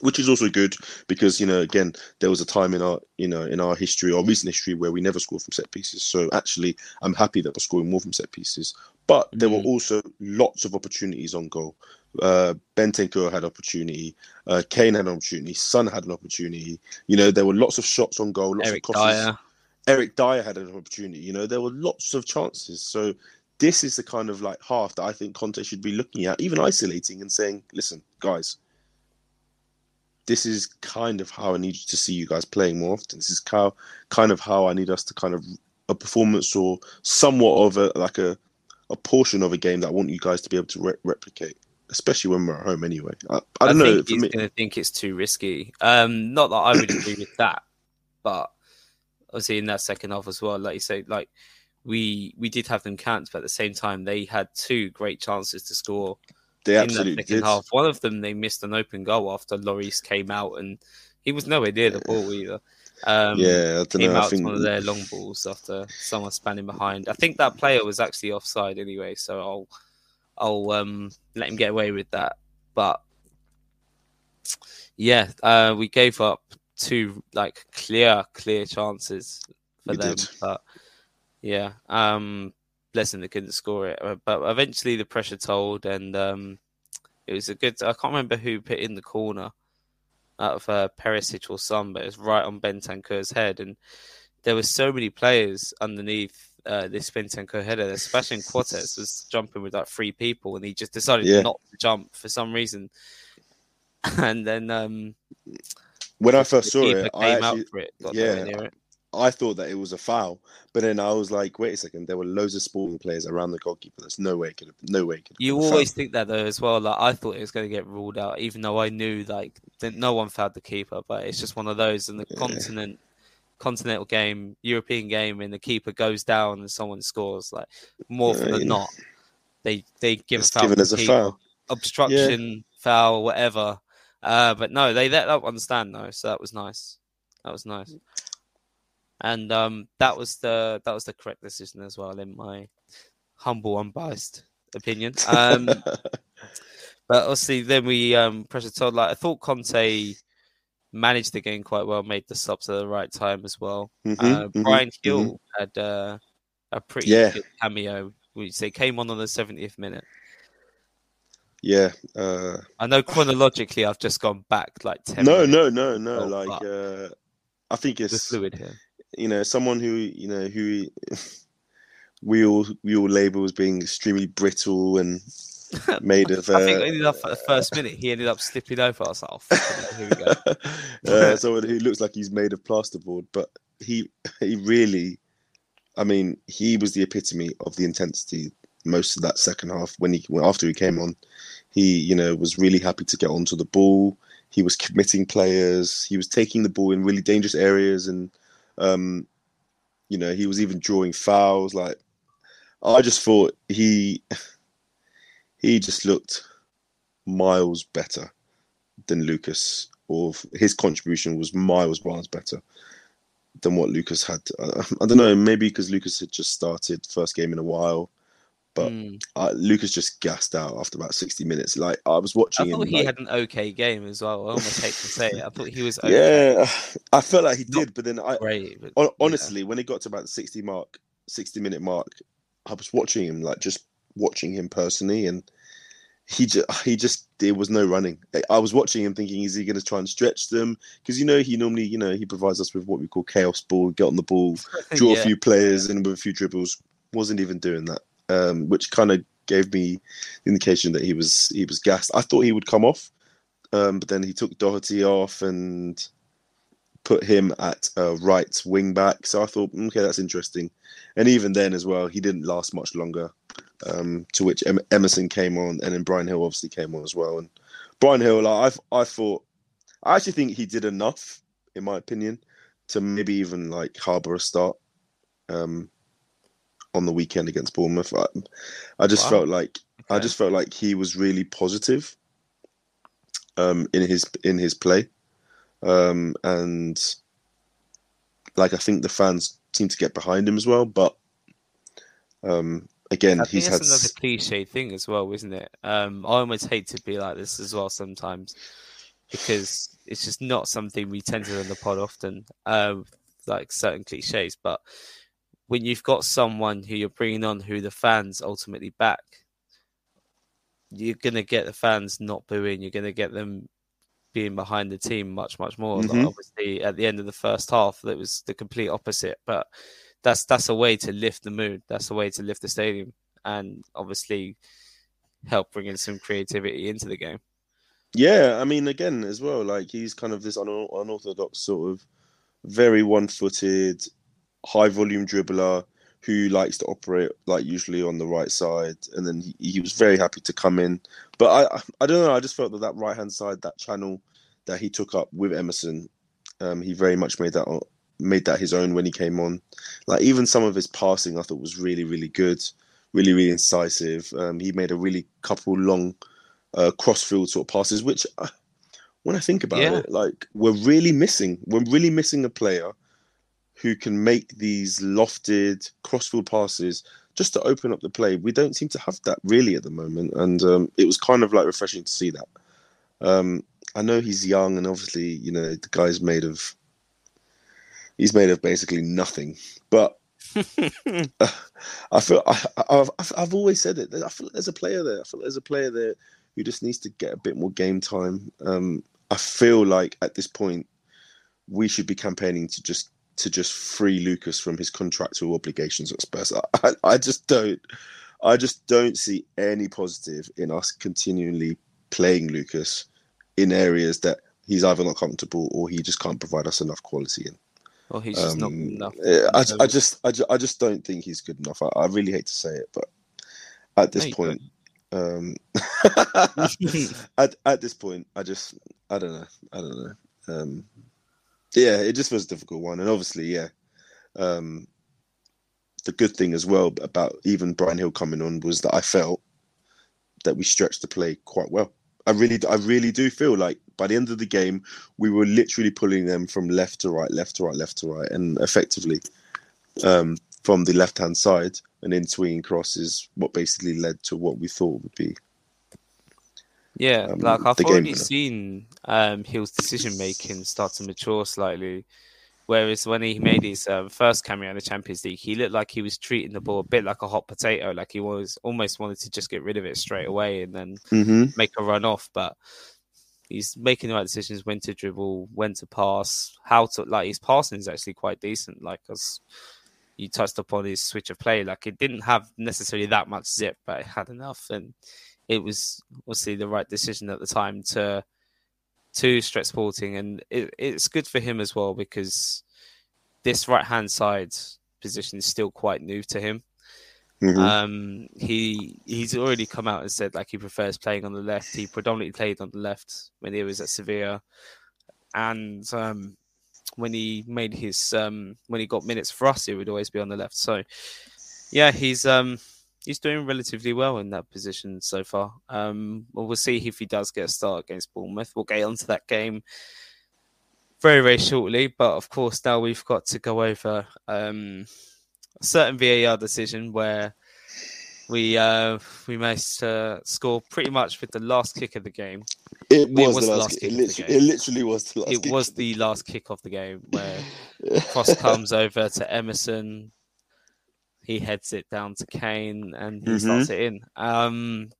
which is also good because you know again there was a time in our you know in our history or recent history where we never scored from set pieces so actually i'm happy that we're scoring more from set pieces but there were Mhm. also lots of opportunities on goal uh Bentancur had opportunity uh kane had an opportunity son had an opportunity you know there were lots of shots on goal lots Eric of crosses Dier. Eric Dier had an opportunity. You know, there were lots of chances. So this is the kind of like half that I think Conte should be looking at, even isolating and saying, "Listen, guys, this is kind of how I need to see you guys playing more often. This is how kind of how I need us to kind of a performance or somewhat of a like a a portion of a game that I want you guys to be able to re- replicate." Especially when we're at home, anyway. I, I don't know. think he's me, going to think it's too risky. Um, not that I would agree with that, but obviously in that second half as well, like you say, like we we did have them cancelled, but at the same time they had two great chances to score they in absolutely second did. half. One of them they missed an open goal after Lloris came out and he was nowhere near the ball either. Um, yeah, I don't came know. I out to think one of their long balls after someone spanning behind. I think that player was actually offside anyway, so I'll I'll um, let him get away with that. But yeah, uh, we gave up two like clear, clear chances for We them. did. But yeah, um, blessing they couldn't score it. Uh, But eventually the pressure told, and um, it was a good. I can't remember who put in the corner out of uh, Perisic or Son, but it was right on Bentancur's head, and there were so many players underneath uh, this Bentancur header. Especially Quartes was jumping with like three people, and he just decided Yeah. not to jump for some reason. And then um, when I first saw it, I actually out for it. Yeah, near it. I thought that it was a foul, but then I was like, wait a second, there were loads of sporting players around the goalkeeper. There's no way it could have, no way could You always think that though as well. Like I thought it was going to get ruled out, even though I knew like that no one fouled the keeper. But it's just one of those in the Yeah. continent, continental game, European game, and the keeper goes down and someone scores. Like more Yeah, often than you know. not, they they give It's a foul as a foul. obstruction, foul, whatever. Uh, but no, they let that one stand though, so that was nice. That was nice. And um, that was the that was the correct decision as well, in my humble, unbiased opinion. Um, but obviously, then we um, pressure told. Like I thought, Conte managed the game quite well, made the subs at the right time as well. Mhm, uh, mhm, Bryan mhm. Had uh, a pretty Yeah. good cameo. Which they came on on the 70th minute. Yeah. Uh, I know chronologically, I've just gone back like 10 no, no, no, no. Oh, like, uh, I think it's fluid here. you know someone who you know who we all we all label as being extremely brittle and made of. I think uh, ended up at the first minute, he ended up slipping over. I was like, oh, here we go. uh, someone who looks like he's made of plasterboard, but he he really, I mean, he was the epitome of the intensity most of that second half when he after he came on. He you know was really happy to get onto the ball. He was committing players. He was taking the ball in really dangerous areas, and um, you know he was even drawing fouls. Like I just thought he he just looked miles better than Lucas, or his contribution was miles miles better than what Lucas had. Uh, I don't know, maybe because Lucas had just started first game in a while, but Mm. uh, Lucas just gassed out after about sixty minutes. Like I was I watching him. thought he like- had an okay game as well. I almost hate to say it. I thought he was okay. yeah, I felt like he Not did, but then I Great. But, hon- yeah. honestly, when it got to about the sixty mark, sixty minute mark, I was watching him, like just watching him personally, and he just he just there was no running. I was watching him thinking, is he going to try and stretch them? Because you know he normally you know he provides us with what we call chaos ball, get on the ball, draw Yeah. a few players in with a few dribbles. Wasn't even doing that, um, which kind of gave me the indication that he was he was gassed. I thought he would come off, um, but then he took Doherty off and put him at uh, right wing back. So I thought, okay, that's interesting. And even then, as well, he didn't last much longer. Um, to which em- Emerson came on, and then Bryan Gil obviously came on as well. And Bryan Gil, like, I I thought, I actually think he did enough, in my opinion, to maybe even like harbour a start. Um, on the weekend against Bournemouth, I, I just Wow. felt like I just felt like he was really positive um, in his in his play, um, and like I think the fans seem to get behind him as well. But um, again, I he's had another cliche thing as well, isn't it? Um, I almost hate to be like this as well sometimes. because it's just not something we tend to do on the pod often, um, like certain cliches. But when you've got someone who you're bringing on who the fans ultimately back, you're going to get the fans not booing. You're going to get them being behind the team much, much more. Mhm. Like, obviously, at the end of the first half, that was the complete opposite. But that's that's a way to lift the mood. That's a way to lift the stadium, and obviously help bring in some creativity into the game. Yeah, I mean, again, as well, like he's kind of this un- unorthodox sort of very one-footed, high-volume dribbler who likes to operate like usually on the right side, and then he, he was very happy to come in. But I, I, don't know. I just felt that that right-hand side, that channel that he took up with Emerson, um, he very much made that made that his own when he came on. Like even some of his passing, I thought was really, really good, really, really incisive. Um, he made a really couple long uh, crossfield sort of passes, which uh, when I think about Yeah. it, like we're really missing. We're really missing a player who can make these lofted crossfield passes just to open up the play. We don't seem to have that really at the moment, and um, it was kind of like refreshing to see that. Um, I know he's young, and obviously, you know, the guy's made of he's made of basically nothing, but. I feel I, I've I've always said it. I feel there's a player there. I feel there's a player there who just needs to get a bit more game time. Um, I feel like at this point we should be campaigning to just to just free Lucas from his contractual obligations at Spurs. I, I, just don't I just don't see any positive in us continually playing Lucas in areas that he's either not comfortable or he just can't provide us enough quality in. Or he's just not Um, good enough. I, I just, I just, I just don't think he's good enough. I, I really hate to say it, but at this No, point, um, at at this point, I just, I don't know, I don't know. Um, yeah, it just was a difficult one, and obviously, yeah, um, the good thing as well about even Bryan Gil coming on was that I felt that we stretched the play quite well. I really, I really do feel like by the end of the game, we were literally pulling them from left to right, left to right, left to right, and effectively um, from the left hand side and in swinging crosses, what basically led to what we thought would be. Yeah, um, like I've already winner. seen um, Gil's decision making start to mature slightly. Whereas when he made his um, first cameo in the Champions League, he looked like he was treating the ball a bit like a hot potato, like he was almost wanted to just get rid of it straight away and then Mm-hmm. make a run off. But he's making the right decisions when to dribble, when to pass, how to like his passing is actually quite decent. Like as you touched upon his switch of play, like it didn't have necessarily that much zip, but it had enough, and it was obviously the right decision at the time to to stretch Sporting, and it, it's good for him as well because this right hand side position is still quite new to him. Mm-hmm. Um, he he's already come out and said like he prefers playing on the left. He predominantly played on the left when he was at Sevilla, and um, when he made his um, when he got minutes for us, he would always be on the left. So yeah, he's um, he's doing relatively well in that position so far. Um, well, we'll see if he does get a start against Bournemouth. We'll get onto that game very very shortly, but of course now we've got to go over um, a certain VAR decision where we uh, we managed to score pretty much with the last kick of the game. It was, was the the last. kick. kick It, of the literally, game. it literally was the last. It kick. was the last kick of the game where cross comes over to Emerson. He heads it down to Kane and he Mhm. starts it in. Um,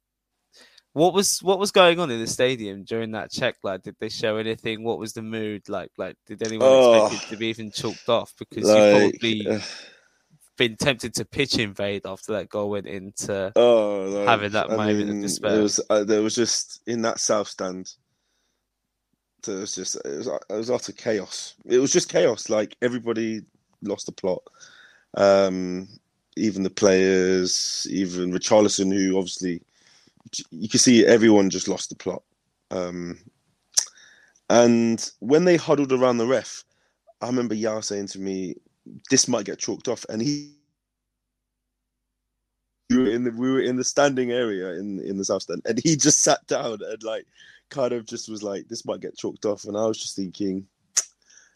what was what was going on in the stadium during that check? Like, did they show anything? What was the mood like? Like, did anyone Oh. expect it to be even chalked off? Because Like, you've probably uh, been tempted to pitch invade after that goal went into. oh, like, having that I moment of mean, despair. There was, uh, there was just in that south stand. There was just it was, it was utter chaos. It was just chaos. Like everybody lost the plot. Um, even the players, even Richarlison, who obviously you can see everyone just lost the plot. Um, and when they huddled around the ref, I remember Yao saying to me, "This might get chalked off," and he. We were in the we were in the standing area in in the south stand, and he just sat down and like kind of just was like, "This might get chalked off," and I was just thinking,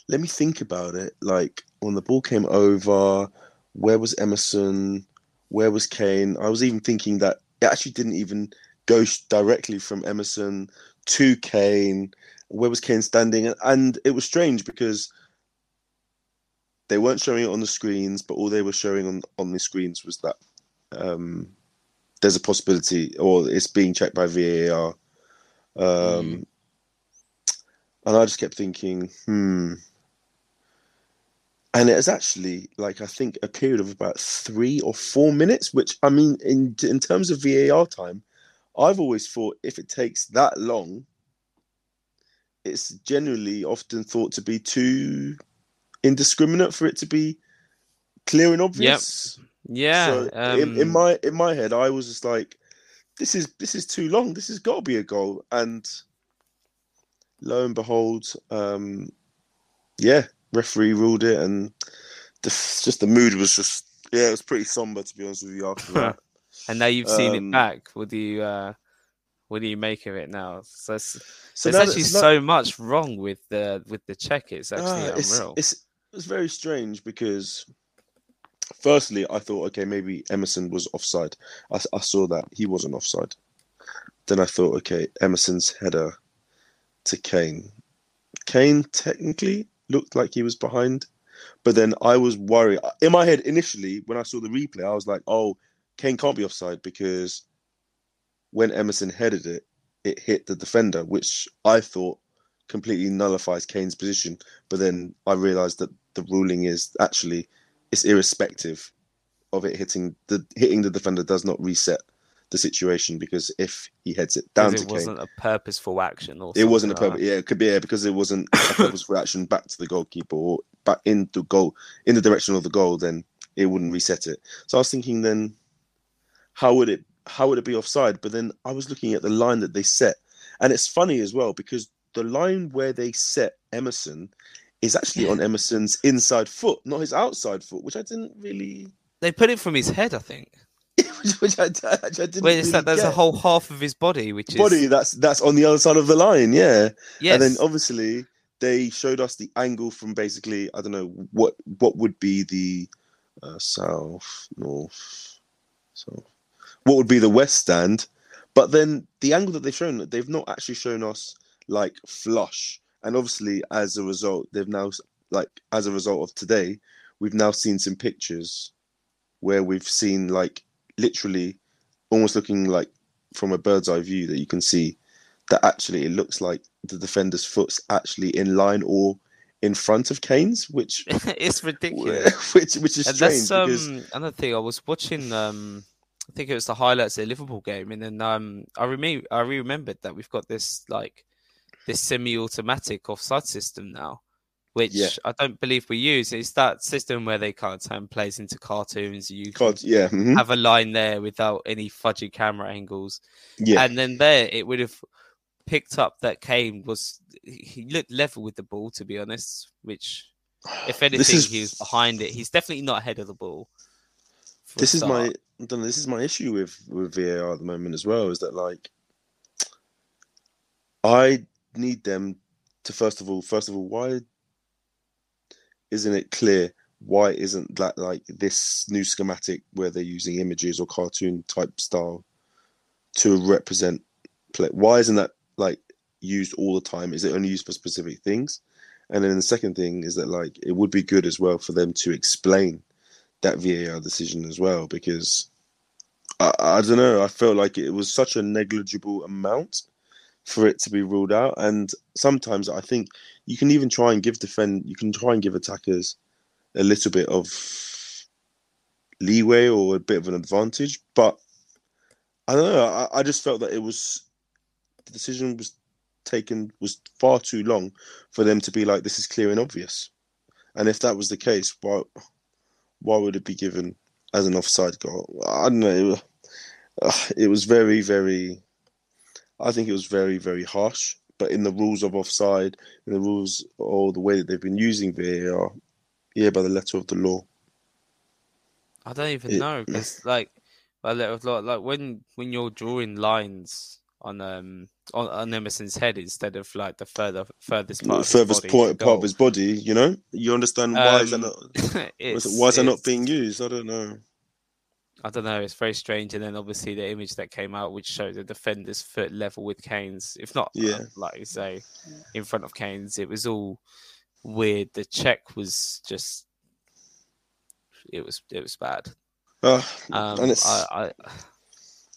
"Let me think about it." Like when the ball came over, where was Emerson? Where was Kane? I was even thinking that it actually didn't even go directly from Emerson to Kane. where was Kane standing? And it was strange because they weren't showing it on the screens, but all they were showing on on the screens was that um, there's a possibility, or it's being checked by VAR. Um, mm. And I just kept thinking, hmm. And it was actually like I think a period of about three or four minutes, which I mean, in in terms of VAR time, I've always thought if it takes that long, it's generally often thought to be too indiscriminate for it to be clear and obvious. Yep. Yeah. So um... in, in um, my in my head, I was just like, this is this is too long. This has got to be a goal. And lo and behold, um, yeah, referee ruled it, and the, just the mood was just yeah, it was pretty somber to be honest with you after that. and now you've seen um, it back. What do you uh, what do you make of it now? So, so there's actually so much wrong with the with the check. It's actually uh, unreal. It's, it's, it's very strange because firstly, I thought, okay, maybe Emerson was offside. I, I saw that he wasn't offside. Then I thought, okay, Emerson's header to Kane. Kane technically looked like he was behind, but then I was worried. In my head, initially, when I saw the replay, I was like, oh, Kane can't be offside because when Emerson headed it, it hit the defender, which I thought completely nullifies Kane's position. But then I realized that the ruling is actually it's irrespective of it hitting the hitting the defender does not reset the situation because if he heads it down to it wasn't Kane, a purposeful action or it wasn't a purpose yeah it could be yeah because it wasn't a purposeful action back to the goalkeeper or back into goal in the direction of the goal then it wouldn't reset it so i was thinking then how would it how would it be offside but then i was looking at the line that they set and it's funny as well because the line where they set emerson is actually on Emerson's inside foot, not his outside foot, which I didn't really. They put it from his head, I think. Which I, I didn't. Wait, really that there's a whole half of his body, which is body that's that's on the other side of the line, yeah. Yes. And then obviously they showed us the angle from basically I don't know what what would be the uh, south, north, so what would be the west stand, but then the angle that they've shown, they've not actually shown us like flush and obviously as a result they've now like as a result of today we've now seen some pictures where we've seen like literally almost looking like from a bird's eye view that you can see that actually it looks like the defender's foot's actually in line or in front of Kane's, which it's ridiculous. Which which is and strange. That's um, because... another thing. I was watching. Um, I think it was the highlights of the Liverpool game, and then um, I remember I remembered that we've got this like this semi-automatic offside system now, which yeah. I don't believe we use. It's that system where they kind of turn plays into cartoons. You Cards, yeah, mm-hmm. have a line there without any fudgy camera angles. Yeah, and then there it would have picked up that Kane was he looked level with the ball to be honest. Which, if anything, is... he was behind it. He's definitely not ahead of the ball. This is my this is my issue with with VAR at the moment as well. Is that like I need them to first of all, first of all, why isn't it clear? Why isn't that like this new schematic where they're using images or cartoon type style to represent play? Why isn't that like used all the time? Is it only used for specific things? And then the second thing is that like it would be good as well for them to explain that VAR decision as well because I, I don't know. I felt like it was such a negligible amount for it to be ruled out. And sometimes I think you can even try and give defend, you can try and give attackers a little bit of leeway or a bit of an advantage. But I don't know. I, I just felt that it was the decision was taken was far too long for them to be like this is clear and obvious. And if that was the case, why why would it be given as an offside goal? I don't know. It was, uh, it was very very I think it was very, very harsh. But in the rules of offside, in the rules or the way that they've been using VAR, yeah, by the letter of the law. I don't even it, know because, like, by letter of law, like when when you're drawing lines on um on, on Emerson's head instead of like the further furthest part, furthest point part of his body, you know, you understand why um, is that um, not why is that not being used? I don't know. I don't know. It's very strange. And then obviously the image that came out, which showed the defender's foot level with Kane's, if not, uh, Yeah. like you say, in front of Kane's, it was all weird. The check was just, it was it was bad. Uh, Um, and it's I, I,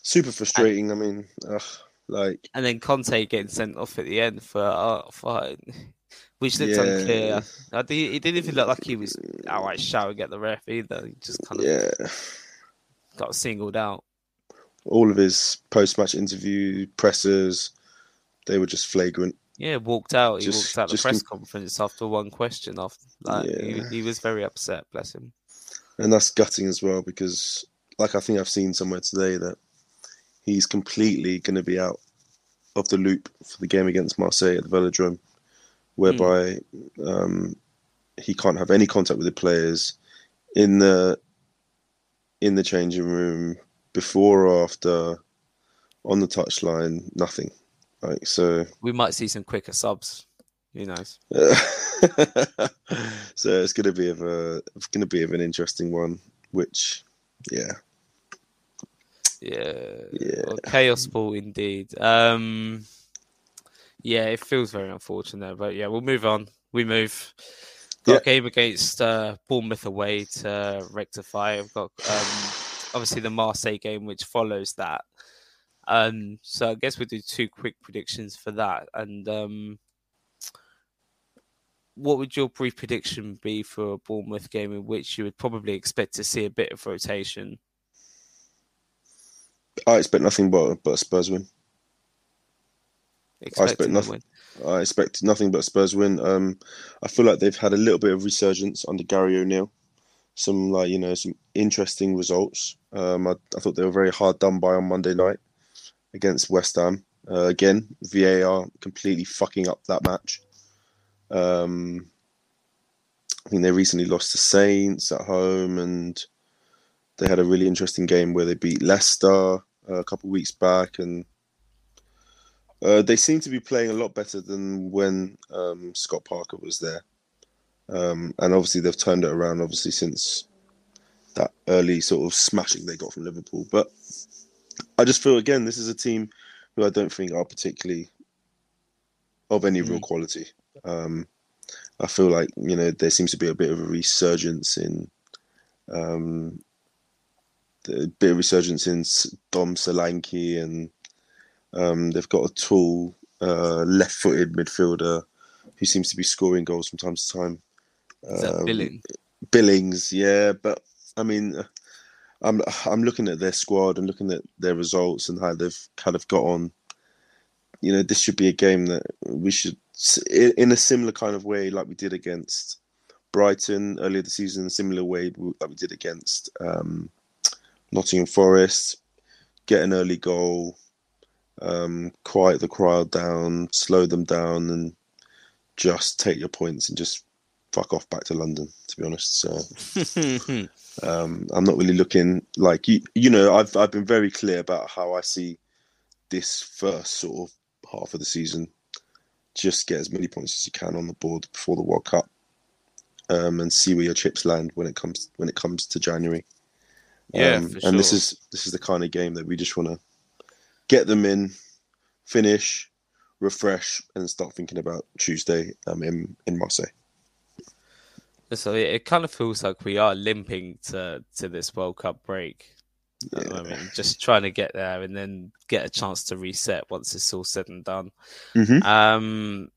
super frustrating. I mean, ugh, like and then Conte getting sent off at the end for uh, for which looked Yeah. unclear. I, did- it didn't even look like he was outright shouting at the ref either. He just kind of yeah, got singled out. all of his post-match interview pressers, they were just flagrant. Yeah, walked out. He Just- walked out the press conference after one question. After like, Yeah. he, he was very upset. Bless him. and that's gutting as well because like i think i've seen somewhere today that he's completely going to be out of the loop for the game against marseille at the velodrome whereby um, he can't have any contact with the players in the in the changing room before or after on the touchline nothing like so We might see some quicker subs. Who knows? so it's going to be of a it's going to be of an interesting one which yeah Yeah, Yeah. well, chaos ball indeed. Um, yeah, it feels very unfortunate, but yeah, we'll move on. We move. Got Yeah. a game against uh, Bournemouth away to rectify. I've got um, obviously the Marseille game, which follows that. Um, so I guess we'll do two quick predictions for that. And um, what would your brief prediction be for a Bournemouth game in which you would probably expect to see a bit of rotation? I expect nothing but but a Spurs win. Expecting expect nothing. I expect nothing but Spurs win. Um, I feel like they've had a little bit of resurgence under Gary O'Neill. Some like you know some interesting results. Um, I, I thought they were very hard done by on Monday night against West Ham. Uh, again, VAR completely fucking up that match. Um, I think they recently lost to Saints at home, and they had a really interesting game where they beat Leicester uh, a couple of weeks back, and uh, they seem to be playing a lot better than when um, Scott Parker was there. Um, and obviously, they've turned it around, obviously, since that early sort of smashing they got from Liverpool. But I just feel, again, this is a team who I don't think are particularly of any real quality. Um, I feel like, you know, there seems to be a bit of a resurgence in. Um, a bit of resurgence in Dom Solanke and um, they've got a tall, uh, left-footed midfielder who seems to be scoring goals from time to time. Is that Um, Billing? Billings, yeah, but I mean, I'm I'm looking at their squad and looking at their results and how they've kind of got on. You know, this should be a game that we should, in in a similar kind of way, like we did against Brighton earlier this season, a similar way like we did against um, Nottingham Forest, get an early goal, um, quiet the crowd down, slow them down, and just take your points and just fuck off back to London. To be honest, so um, I'm not really looking like you. You know, I've I've been very clear about how I see this first sort of half of the season. Just get as many points as you can on the board before the World Cup, um, and see where your chips land when it comes when it comes to January. Yeah, Um, and this is this is the kind of game that we just want to get them in, finish, refresh, and start thinking about Tuesday um, in in Marseille. So it, it kind of feels like we are limping to to this World Cup break at the moment, just trying to get there and then get a chance to reset once it's all said and done. Mhm. Um,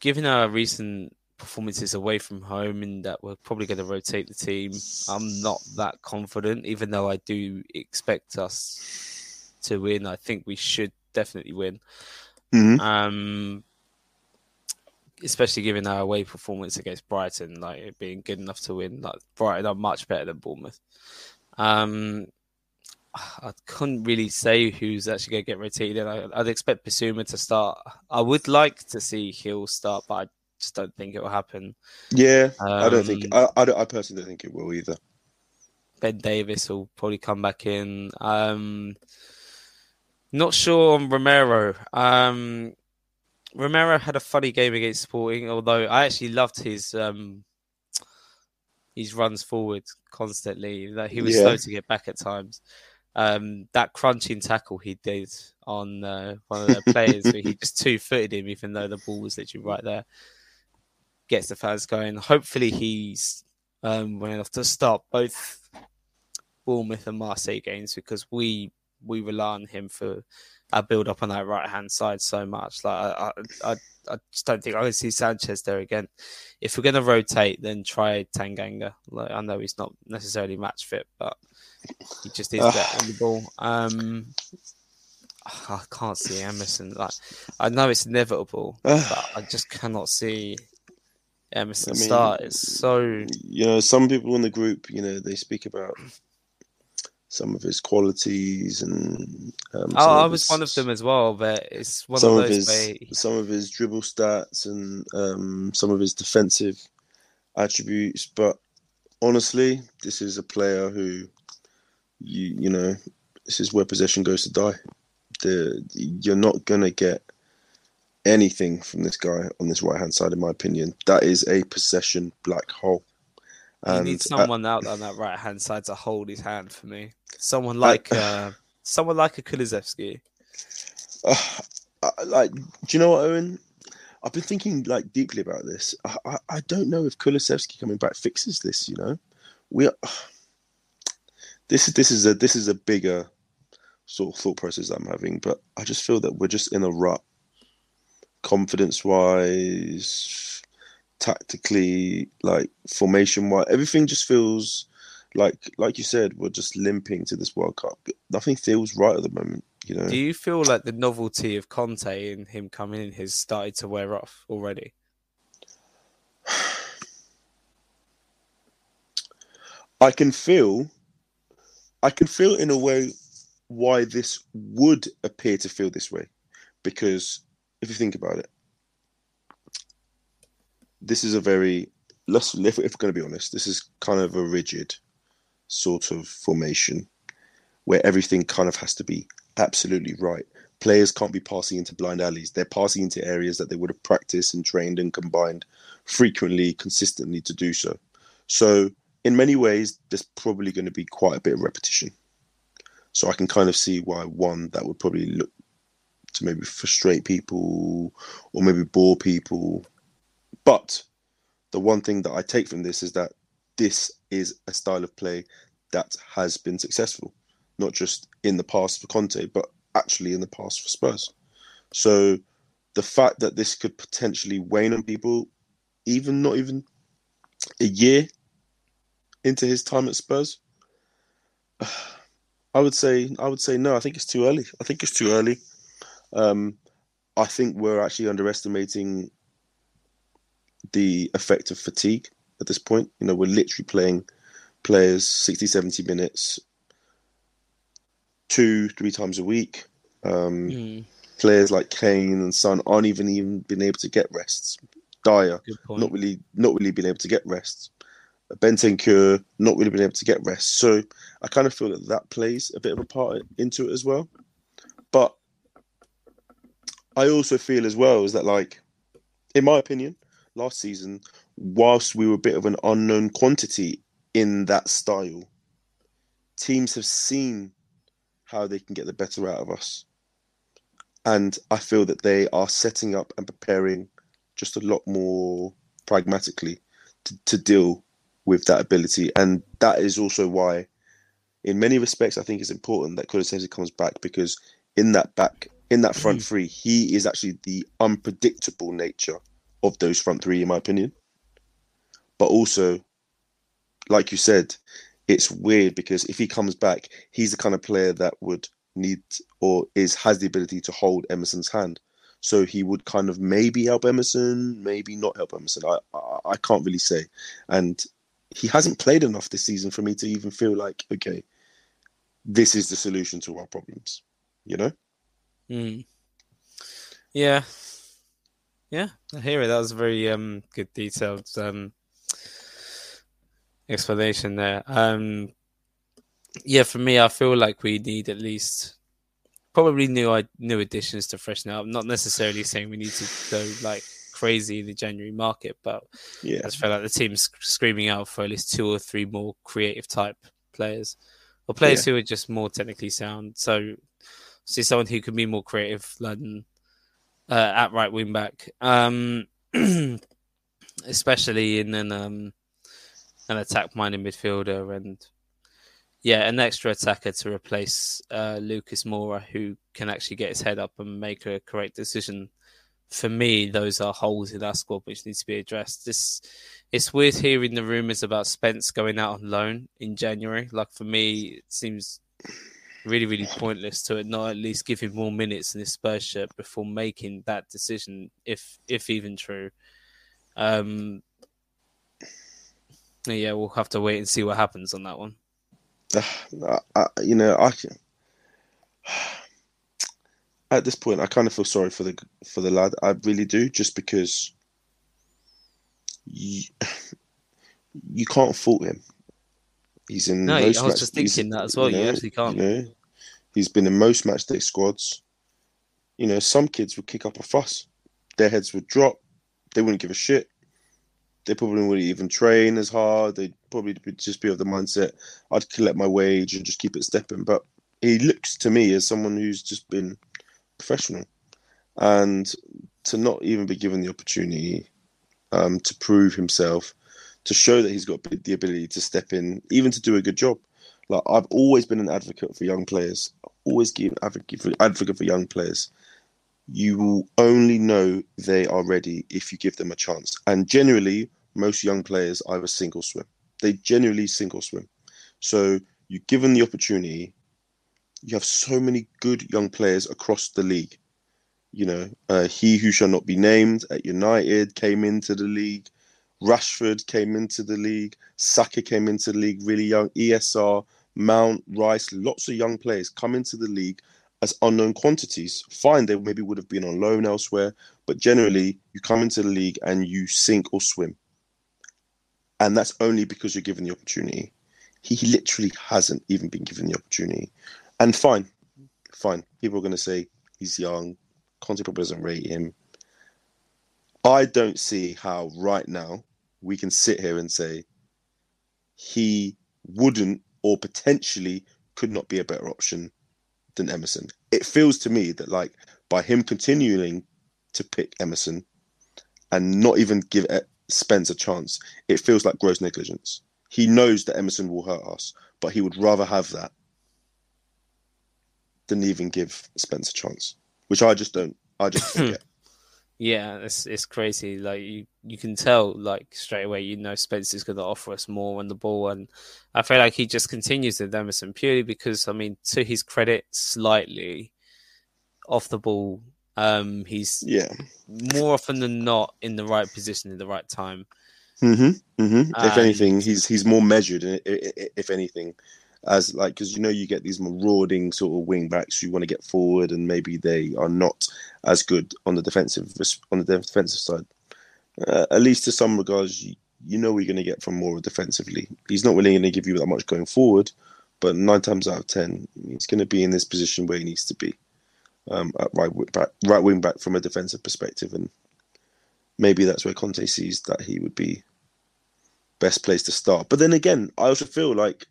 given our recent performances away from home and that we're probably going to rotate the team, I'm not that confident. Even though I do expect us to win, I think we should definitely win. Mhm. Um, especially given our away performance against Brighton, like it being good enough to win. Like Brighton are much better than Bournemouth. Um, I couldn't really say who's actually going to get rotated. I, I'd expect Bissouma to start. I would like to see Gil start, but I just don't think it will happen. Yeah, I don't think Um, I, I, don't, I personally don't think it will either. Ben Davies will probably come back in. Um, not sure on Romero. Um, Romero had a funny game against Sporting, although I actually loved his um, he runs forward constantly. Like he was Yeah. slow to get back at times. Um, that crunching tackle he did on uh, one of the players, where he just two footed him, even though the ball was literally right there, gets the fans going. Hopefully, he's um, well enough to start both Bournemouth and Marseille games because we we rely on him for our build up on that right hand side so much. Like I, I, I, just don't think I can see Sanchez there again. If we're going to rotate, then try Tanganga. Like I know he's not necessarily match fit, but he just is better on the ball. Um, I can't see Emerson. Like I know it's inevitable, but I just cannot see Emerson I mean, start. It's so you know, some people in the group, you know, they speak about some of his qualities and um, Oh, I was his- one of them as well, but it's one some of of those his where some of his dribble stats and um, some of his defensive attributes. But honestly, this is a player who you you know this is where possession goes to die. The you're not gonna get anything from this guy on this right hand side, in my opinion. That is a possession black hole. And you need uh, someone out on that right hand side to hold his hand for me. Someone like uh, someone like a Kulusevski. uh, like, do you know what, Owen? I've been thinking like deeply about this. I, I, I don't know if Kulusevski coming back fixes this. You know, we are, this is this is a this is a bigger sort of thought process I'm having, but I just feel that we're just in a rut, confidence wise, tactically, like formation wise. Everything just feels like like you said, we're just limping to this World Cup. Nothing feels right at the moment. You know. Do you feel like the novelty of Conte and him coming in has started to wear off already? I can feel, I can feel in a way why this would appear to feel this way, because if you think about it, this is a very let's if, if we're going to be honest, this is kind of a rigid sort of formation where everything kind of has to be absolutely right. Players can't be passing into blind alleys. They're passing into areas that they would have practiced and trained and combined frequently, consistently to do so. So, in many ways, there's probably going to be quite a bit of repetition. So, I can kind of see why one that would probably look to maybe frustrate people or maybe bore people. But the one thing that I take from this is that this is a style of play that has been successful, not just in the past for Conte, but actually in the past for Spurs. So the fact that this could potentially wane on people, even not even a year into his time at Spurs, I would say I would say no. I think it's too early. I think it's too early. Um, I think we're actually underestimating the effect of fatigue at this point. You know, we're literally playing players 60, 70 minutes two, three times a week. Um, Hmm, Players like Kane and Son aren't even even been able to get rests. Dier not really not really been able to get rests. Bentancur not really been able to get rest. So I kind of feel that that plays a bit of a part into it as well. But I also feel as well is that like, in my opinion, last season, whilst we were a bit of an unknown quantity in that style, teams have seen how they can get the better out of us. And I feel that they are setting up and preparing just a lot more pragmatically to, to deal with that ability. And that is also why, in many respects, I think it's important that Kulusevski comes back because in that back, in that front mm. three, he is actually the unpredictable nature of those front three, in my opinion. But also, like you said, it's weird because if he comes back, he's the kind of player that would need or is has the ability to hold Emerson's hand. So he would kind of maybe help Emerson, maybe not help Emerson. I, I I can't really say, and he hasn't played enough this season for me to even feel like okay, this is the solution to our problems. You know? Mm. Yeah. Yeah, I hear it. That was very um good detailed um explanation there. Um yeah, for me I feel like we need at least probably new new additions to freshen up. Not necessarily saying we need to go like crazy in the January market, but Yeah, I just feel like the team's screaming out for at least two or three more creative type players, or players who are just more technically sound. So, see someone who can be more creative than uh, at right wing back, um, especially in an um, an attack minded midfielder and yeah, an extra attacker to replace uh, Lucas Moura, who can actually get his head up and make a correct decision. For me, those are holes in our squad which needs to be addressed. This it's weird hearing the rumours about Spence going out on loan in January. Like for me, it seems really, really pointless to not at least give him more minutes in his Spurs shirt before making that decision, if if even true. Um, yeah, we'll have to wait and see what happens on that one. I, I, you know, I can- at this point I kind of feel sorry for the for the lad. I really do, just because you, you can't fault him. He's in No, I was match- just thinking that as well. You actually can't. You know, he's been in most match day squads. You know, some kids would kick up a fuss. Their heads would drop. They wouldn't give a shit. They probably wouldn't even train as hard. They'd probably just be of the mindset, I'd collect my wage and just keep it stepping. But he looks to me as someone who's just been professional. And to not even be given the opportunity um, to prove himself, to show that he's got the ability to step in, even to do a good job. Like I've always been an advocate for young players. Always give advocate for advocate for young players. You will only know they are ready if you give them a chance. And generally, most young players either sink or swim. They generally sink or swim. So you given the opportunity. You have so many good young players across the league. You know, uh, he who shall not be named at United came into the league. Rashford came into the league. Saka came into the league really young. ESR, Mount, Rice, lots of young players come into the league as unknown quantities. Fine, they maybe would have been on loan elsewhere, but generally, you come into the league and you sink or swim. And that's only because you're given the opportunity. He literally hasn't even been given the opportunity. And fine, fine. People are going to say he's young. Conte probably doesn't rate him. I don't see how right now we can sit here and say he wouldn't or potentially could not be a better option than Emerson. It feels to me that like by him continuing to pick Emerson and not even give Spence a chance, it feels like gross negligence. He knows that Emerson will hurt us, but he would rather have that than even give Spence a chance, which I just don't. I just don't get. Yeah, it's it's crazy. Like you, you can tell like straight away. You know, Spence's going to offer us more on the ball, and I feel like he just continues with Emerson purely because I mean, to his credit, slightly off the ball, um, he's Yeah. more often than not in the right position at the right time. hmm hmm If anything, he's he's more measured. If anything, as like because you know you get these marauding sort of wing backs who want to get forward and maybe they are not as good on the defensive on the defensive side. Uh, at least to some regards, you, you know you're going to get from more defensively. He's not really going to give you that much going forward, but nine times out of ten, he's going to be in this position where he needs to be, um, at right back, right wing back from a defensive perspective, and maybe that's where Conte sees that he would be best place to start. But then again, I also feel like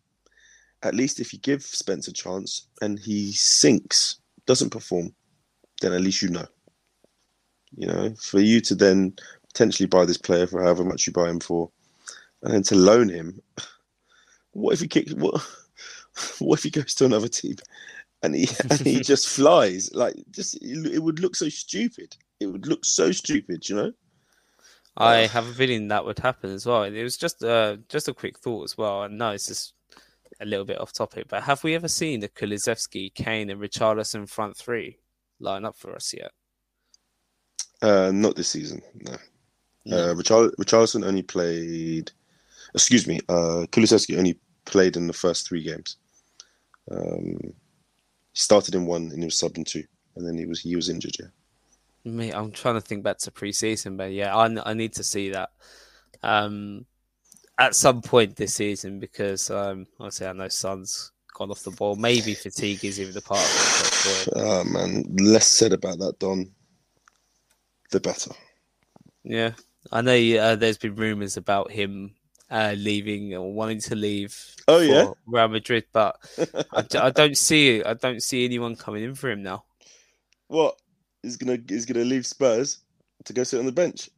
at least if you give Spence a chance and he sinks, doesn't perform, then at least you know. You know, for you to then potentially buy this player for however much you buy him for, and then to loan him, what if he kicks? What? What if he goes to another team, and he and he just flies? Like, just it, would look so stupid. It would look so stupid, you know. I Uh, have a feeling that would happen as well. It was just uh, just a quick thought as well. I know it's just a little bit off topic, but have we ever seen the Kulusevski, Kane, and Richarlison front three line up for us yet? Uh, not this season. No. Uh, Richar- Richarlison only played. Excuse me. Uh, only played in the first three games. Um, he started in one and he was subbed in two, and then he was he was injured. Yeah. Me, I'm trying to think back to pre-season, but yeah, I, I need to see that um, at some point this season because um, obviously I know Son's gone off the ball. Maybe fatigue is even a part of it. Oh man, less said about that, Don, the better. Yeah, I know. Uh, there's been rumours about him uh, leaving or wanting to leave. Oh, yeah? Real Madrid, but I, d- I don't see I don't see anyone coming in for him now. What? He's gonna he's gonna leave Spurs to go sit on the bench.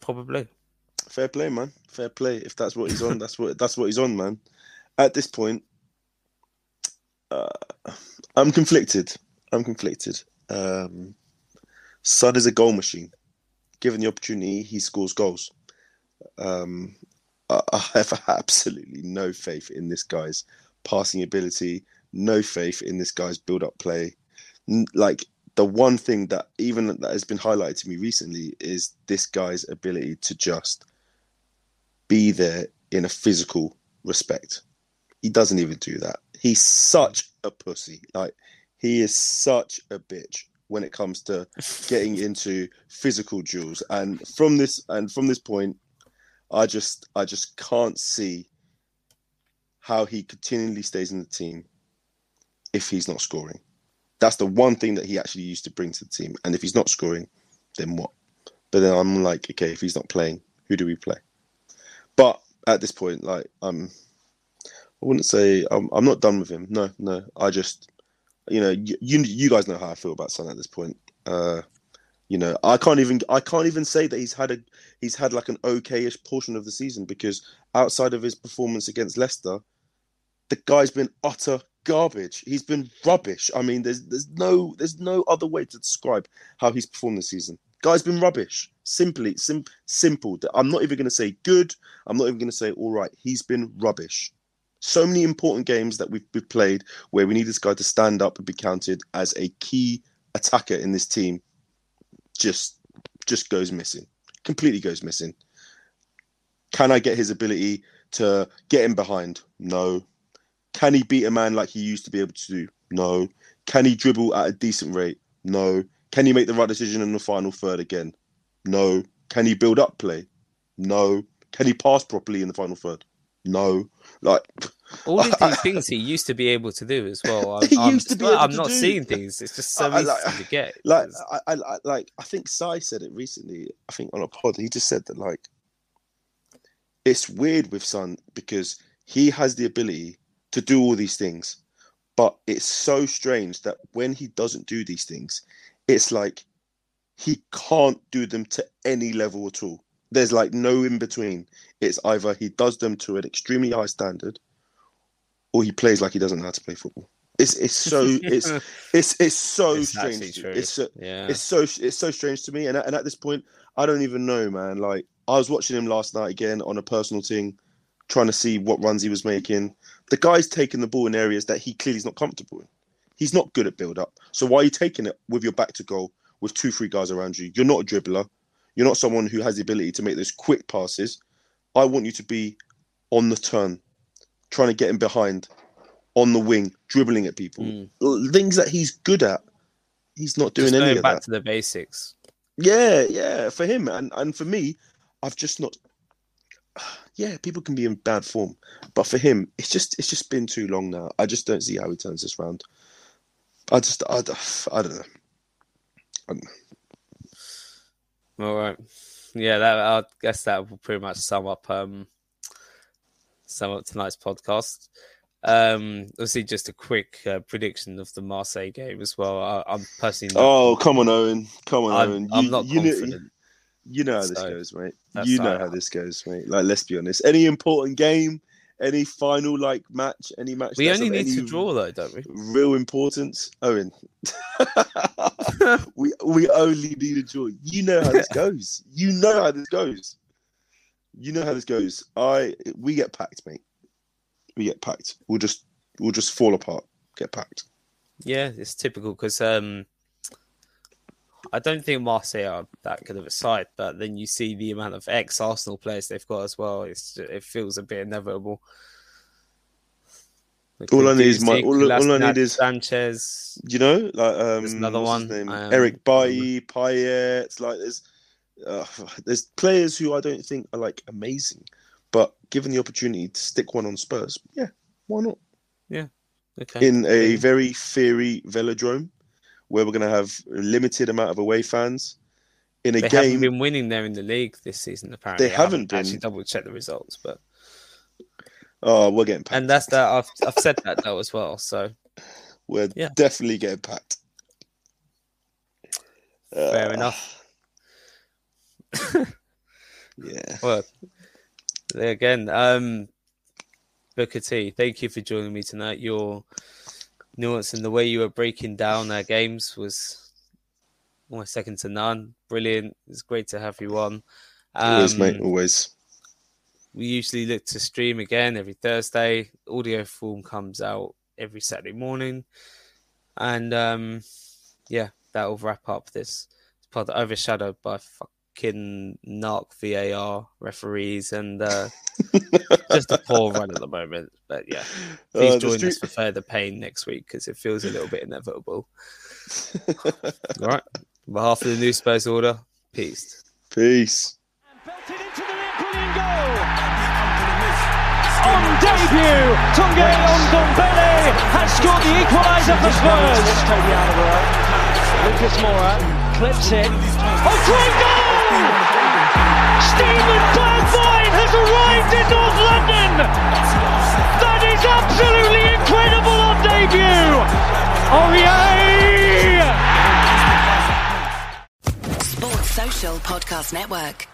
Probably. Fair play, man. Fair play. If that's what he's on, that's what that's what he's on, man. At this point, uh, I'm conflicted. I'm conflicted. Um, Son is a goal machine. Given the opportunity, he scores goals. Um, I, I have absolutely no faith in this guy's passing ability. No faith in this guy's build-up play. Like the one thing that even that has been highlighted to me recently is this guy's ability to just be there in a physical respect. He doesn't even do that. He's such a pussy. Like he is such a bitch when it comes to getting into physical duels. And from this and from this point, I just I just can't see how he continually stays in the team if he's not scoring. That's the one thing that he actually used to bring to the team. And if he's not scoring, then what? But then I'm like, okay, if he's not playing, who do we play? But at this point, like I'm, I wouldn't say I'm, I'm not done with him. No, no. I just, you know, you you, guys know how I feel about Son at this point. Uh, you know, I can't even I can't even say that he's had a he's had like an okayish portion of the season because outside of his performance against Leicester, the guy's been utter garbage. He's been rubbish. I mean, there's there's no there's no other way to describe how he's performed this season. Guy's been rubbish. Simply, sim- simple. I'm not even going to say good. I'm not even going to say all right. He's been rubbish. So many important games that we've, we've played where we need this guy to stand up and be counted as a key attacker in this team. Just, just goes missing. Completely goes missing. Can I get his ability to get him behind? No. Can he beat a man like he used to be able to do? No. Can he dribble at a decent rate? No. Can he make the right decision in the final third again? No. Can he build up play? No. Can he pass properly in the final third? No. Like All of these things he used to be able to do as well. I'm, He I'm, used to be I'm not do. seeing things. It's just so I- I easy like- to get. like I, I, like I think Sai said it recently. I think on a pod, he just said that like it's weird with Son because he has the ability to do all these things, but it's so strange that when he doesn't do these things, it's like he can't do them to any level at all. There's like no in between. It's either he does them to an extremely high standard, or he plays like he doesn't know how to play football. It's it's so it's it's it's so It's strange. to- It's so, yeah. it's so it's so strange to me, and at- and at this point, I don't even know, man. Like I was watching him last night again on a personal thing, trying to see what runs he was making. The guy's taking the ball in areas that he clearly is not comfortable in. He's not good at build up. So why are you taking it with your back to goal with two, three guys around you? You're not a dribbler. You're not someone who has the ability to make those quick passes. I want you to be on the turn, trying to get him behind, on the wing, dribbling at people. Mm. Things that he's good at. He's not doing Just any going of back that. to the basics. Yeah, yeah, for him and and for me, I've just not. Yeah, people can be in bad form, but for him, it's just it's just been too long now. I just don't see how he turns this round. I just I, I don't know. I don't know. All right. Yeah, that I guess that will pretty much sum up um sum up tonight's podcast. Um, obviously, just a quick uh, prediction of the Marseille game as well. I, I'm personally not, Oh, come on, Owen. Come on, I'm, Owen. I'm You- not you know- confident. You know how this So, goes, mate. You know how this goes, mate. Like, let's be honest. Any important game, any final like match, any match. we only need to draw though, don't we? Real importance, Owen. we we only need a draw. You know how this goes. You know how this goes. You know how this goes. I we get packed, mate. We get packed. We'll just we'll just fall apart. Get packed. Yeah, it's typical because um, I don't think Marseille are that good of a side, but then you see the amount of ex Arsenal players they've got as well. It's it feels a bit inevitable. Like All I need is my- all- all I need is- Sanchez. You know, like um, another one, um, Eric Bailly, Payet. Like there's uh, there's players who I don't think are like amazing, but given the opportunity to stick one on Spurs, yeah, why not? Yeah, okay. in a very fiery velodrome where we're going to have a limited amount of away fans in a they game. haven't been winning there in the league this season. Apparently, They I haven't been. actually double check the results, but Oh, we're getting packed. and that's that. I've I've said that though as well. So We're Yeah. definitely getting packed. fair Uh, enough. Yeah. Well, there again, um, Booker T, thank you for joining me tonight. Your nuance and the way you were breaking down our games was almost second to none. Brilliant. It's great to have you on. Always, Um, mate. Always. We usually look to stream again every Thursday. Audio form comes out every Saturday morning. And um, yeah, that will wrap up this pod overshadowed by fucking narc VAR referees and uh, just a poor run at the moment. But yeah, please Uh, join street- us for further pain next week because it feels a little bit inevitable. All right. On behalf of the New Spurs order, peace. Peace. Belted into the net, brilliant goal. On debut, Tanguy Ndombele has scored the equaliser for Spurs. Lucas Moura clips it. Oh, great goal! Steven Bergwijn has arrived in North London. That is absolutely incredible on debut. Oh, yay! Sports Social Podcast Network.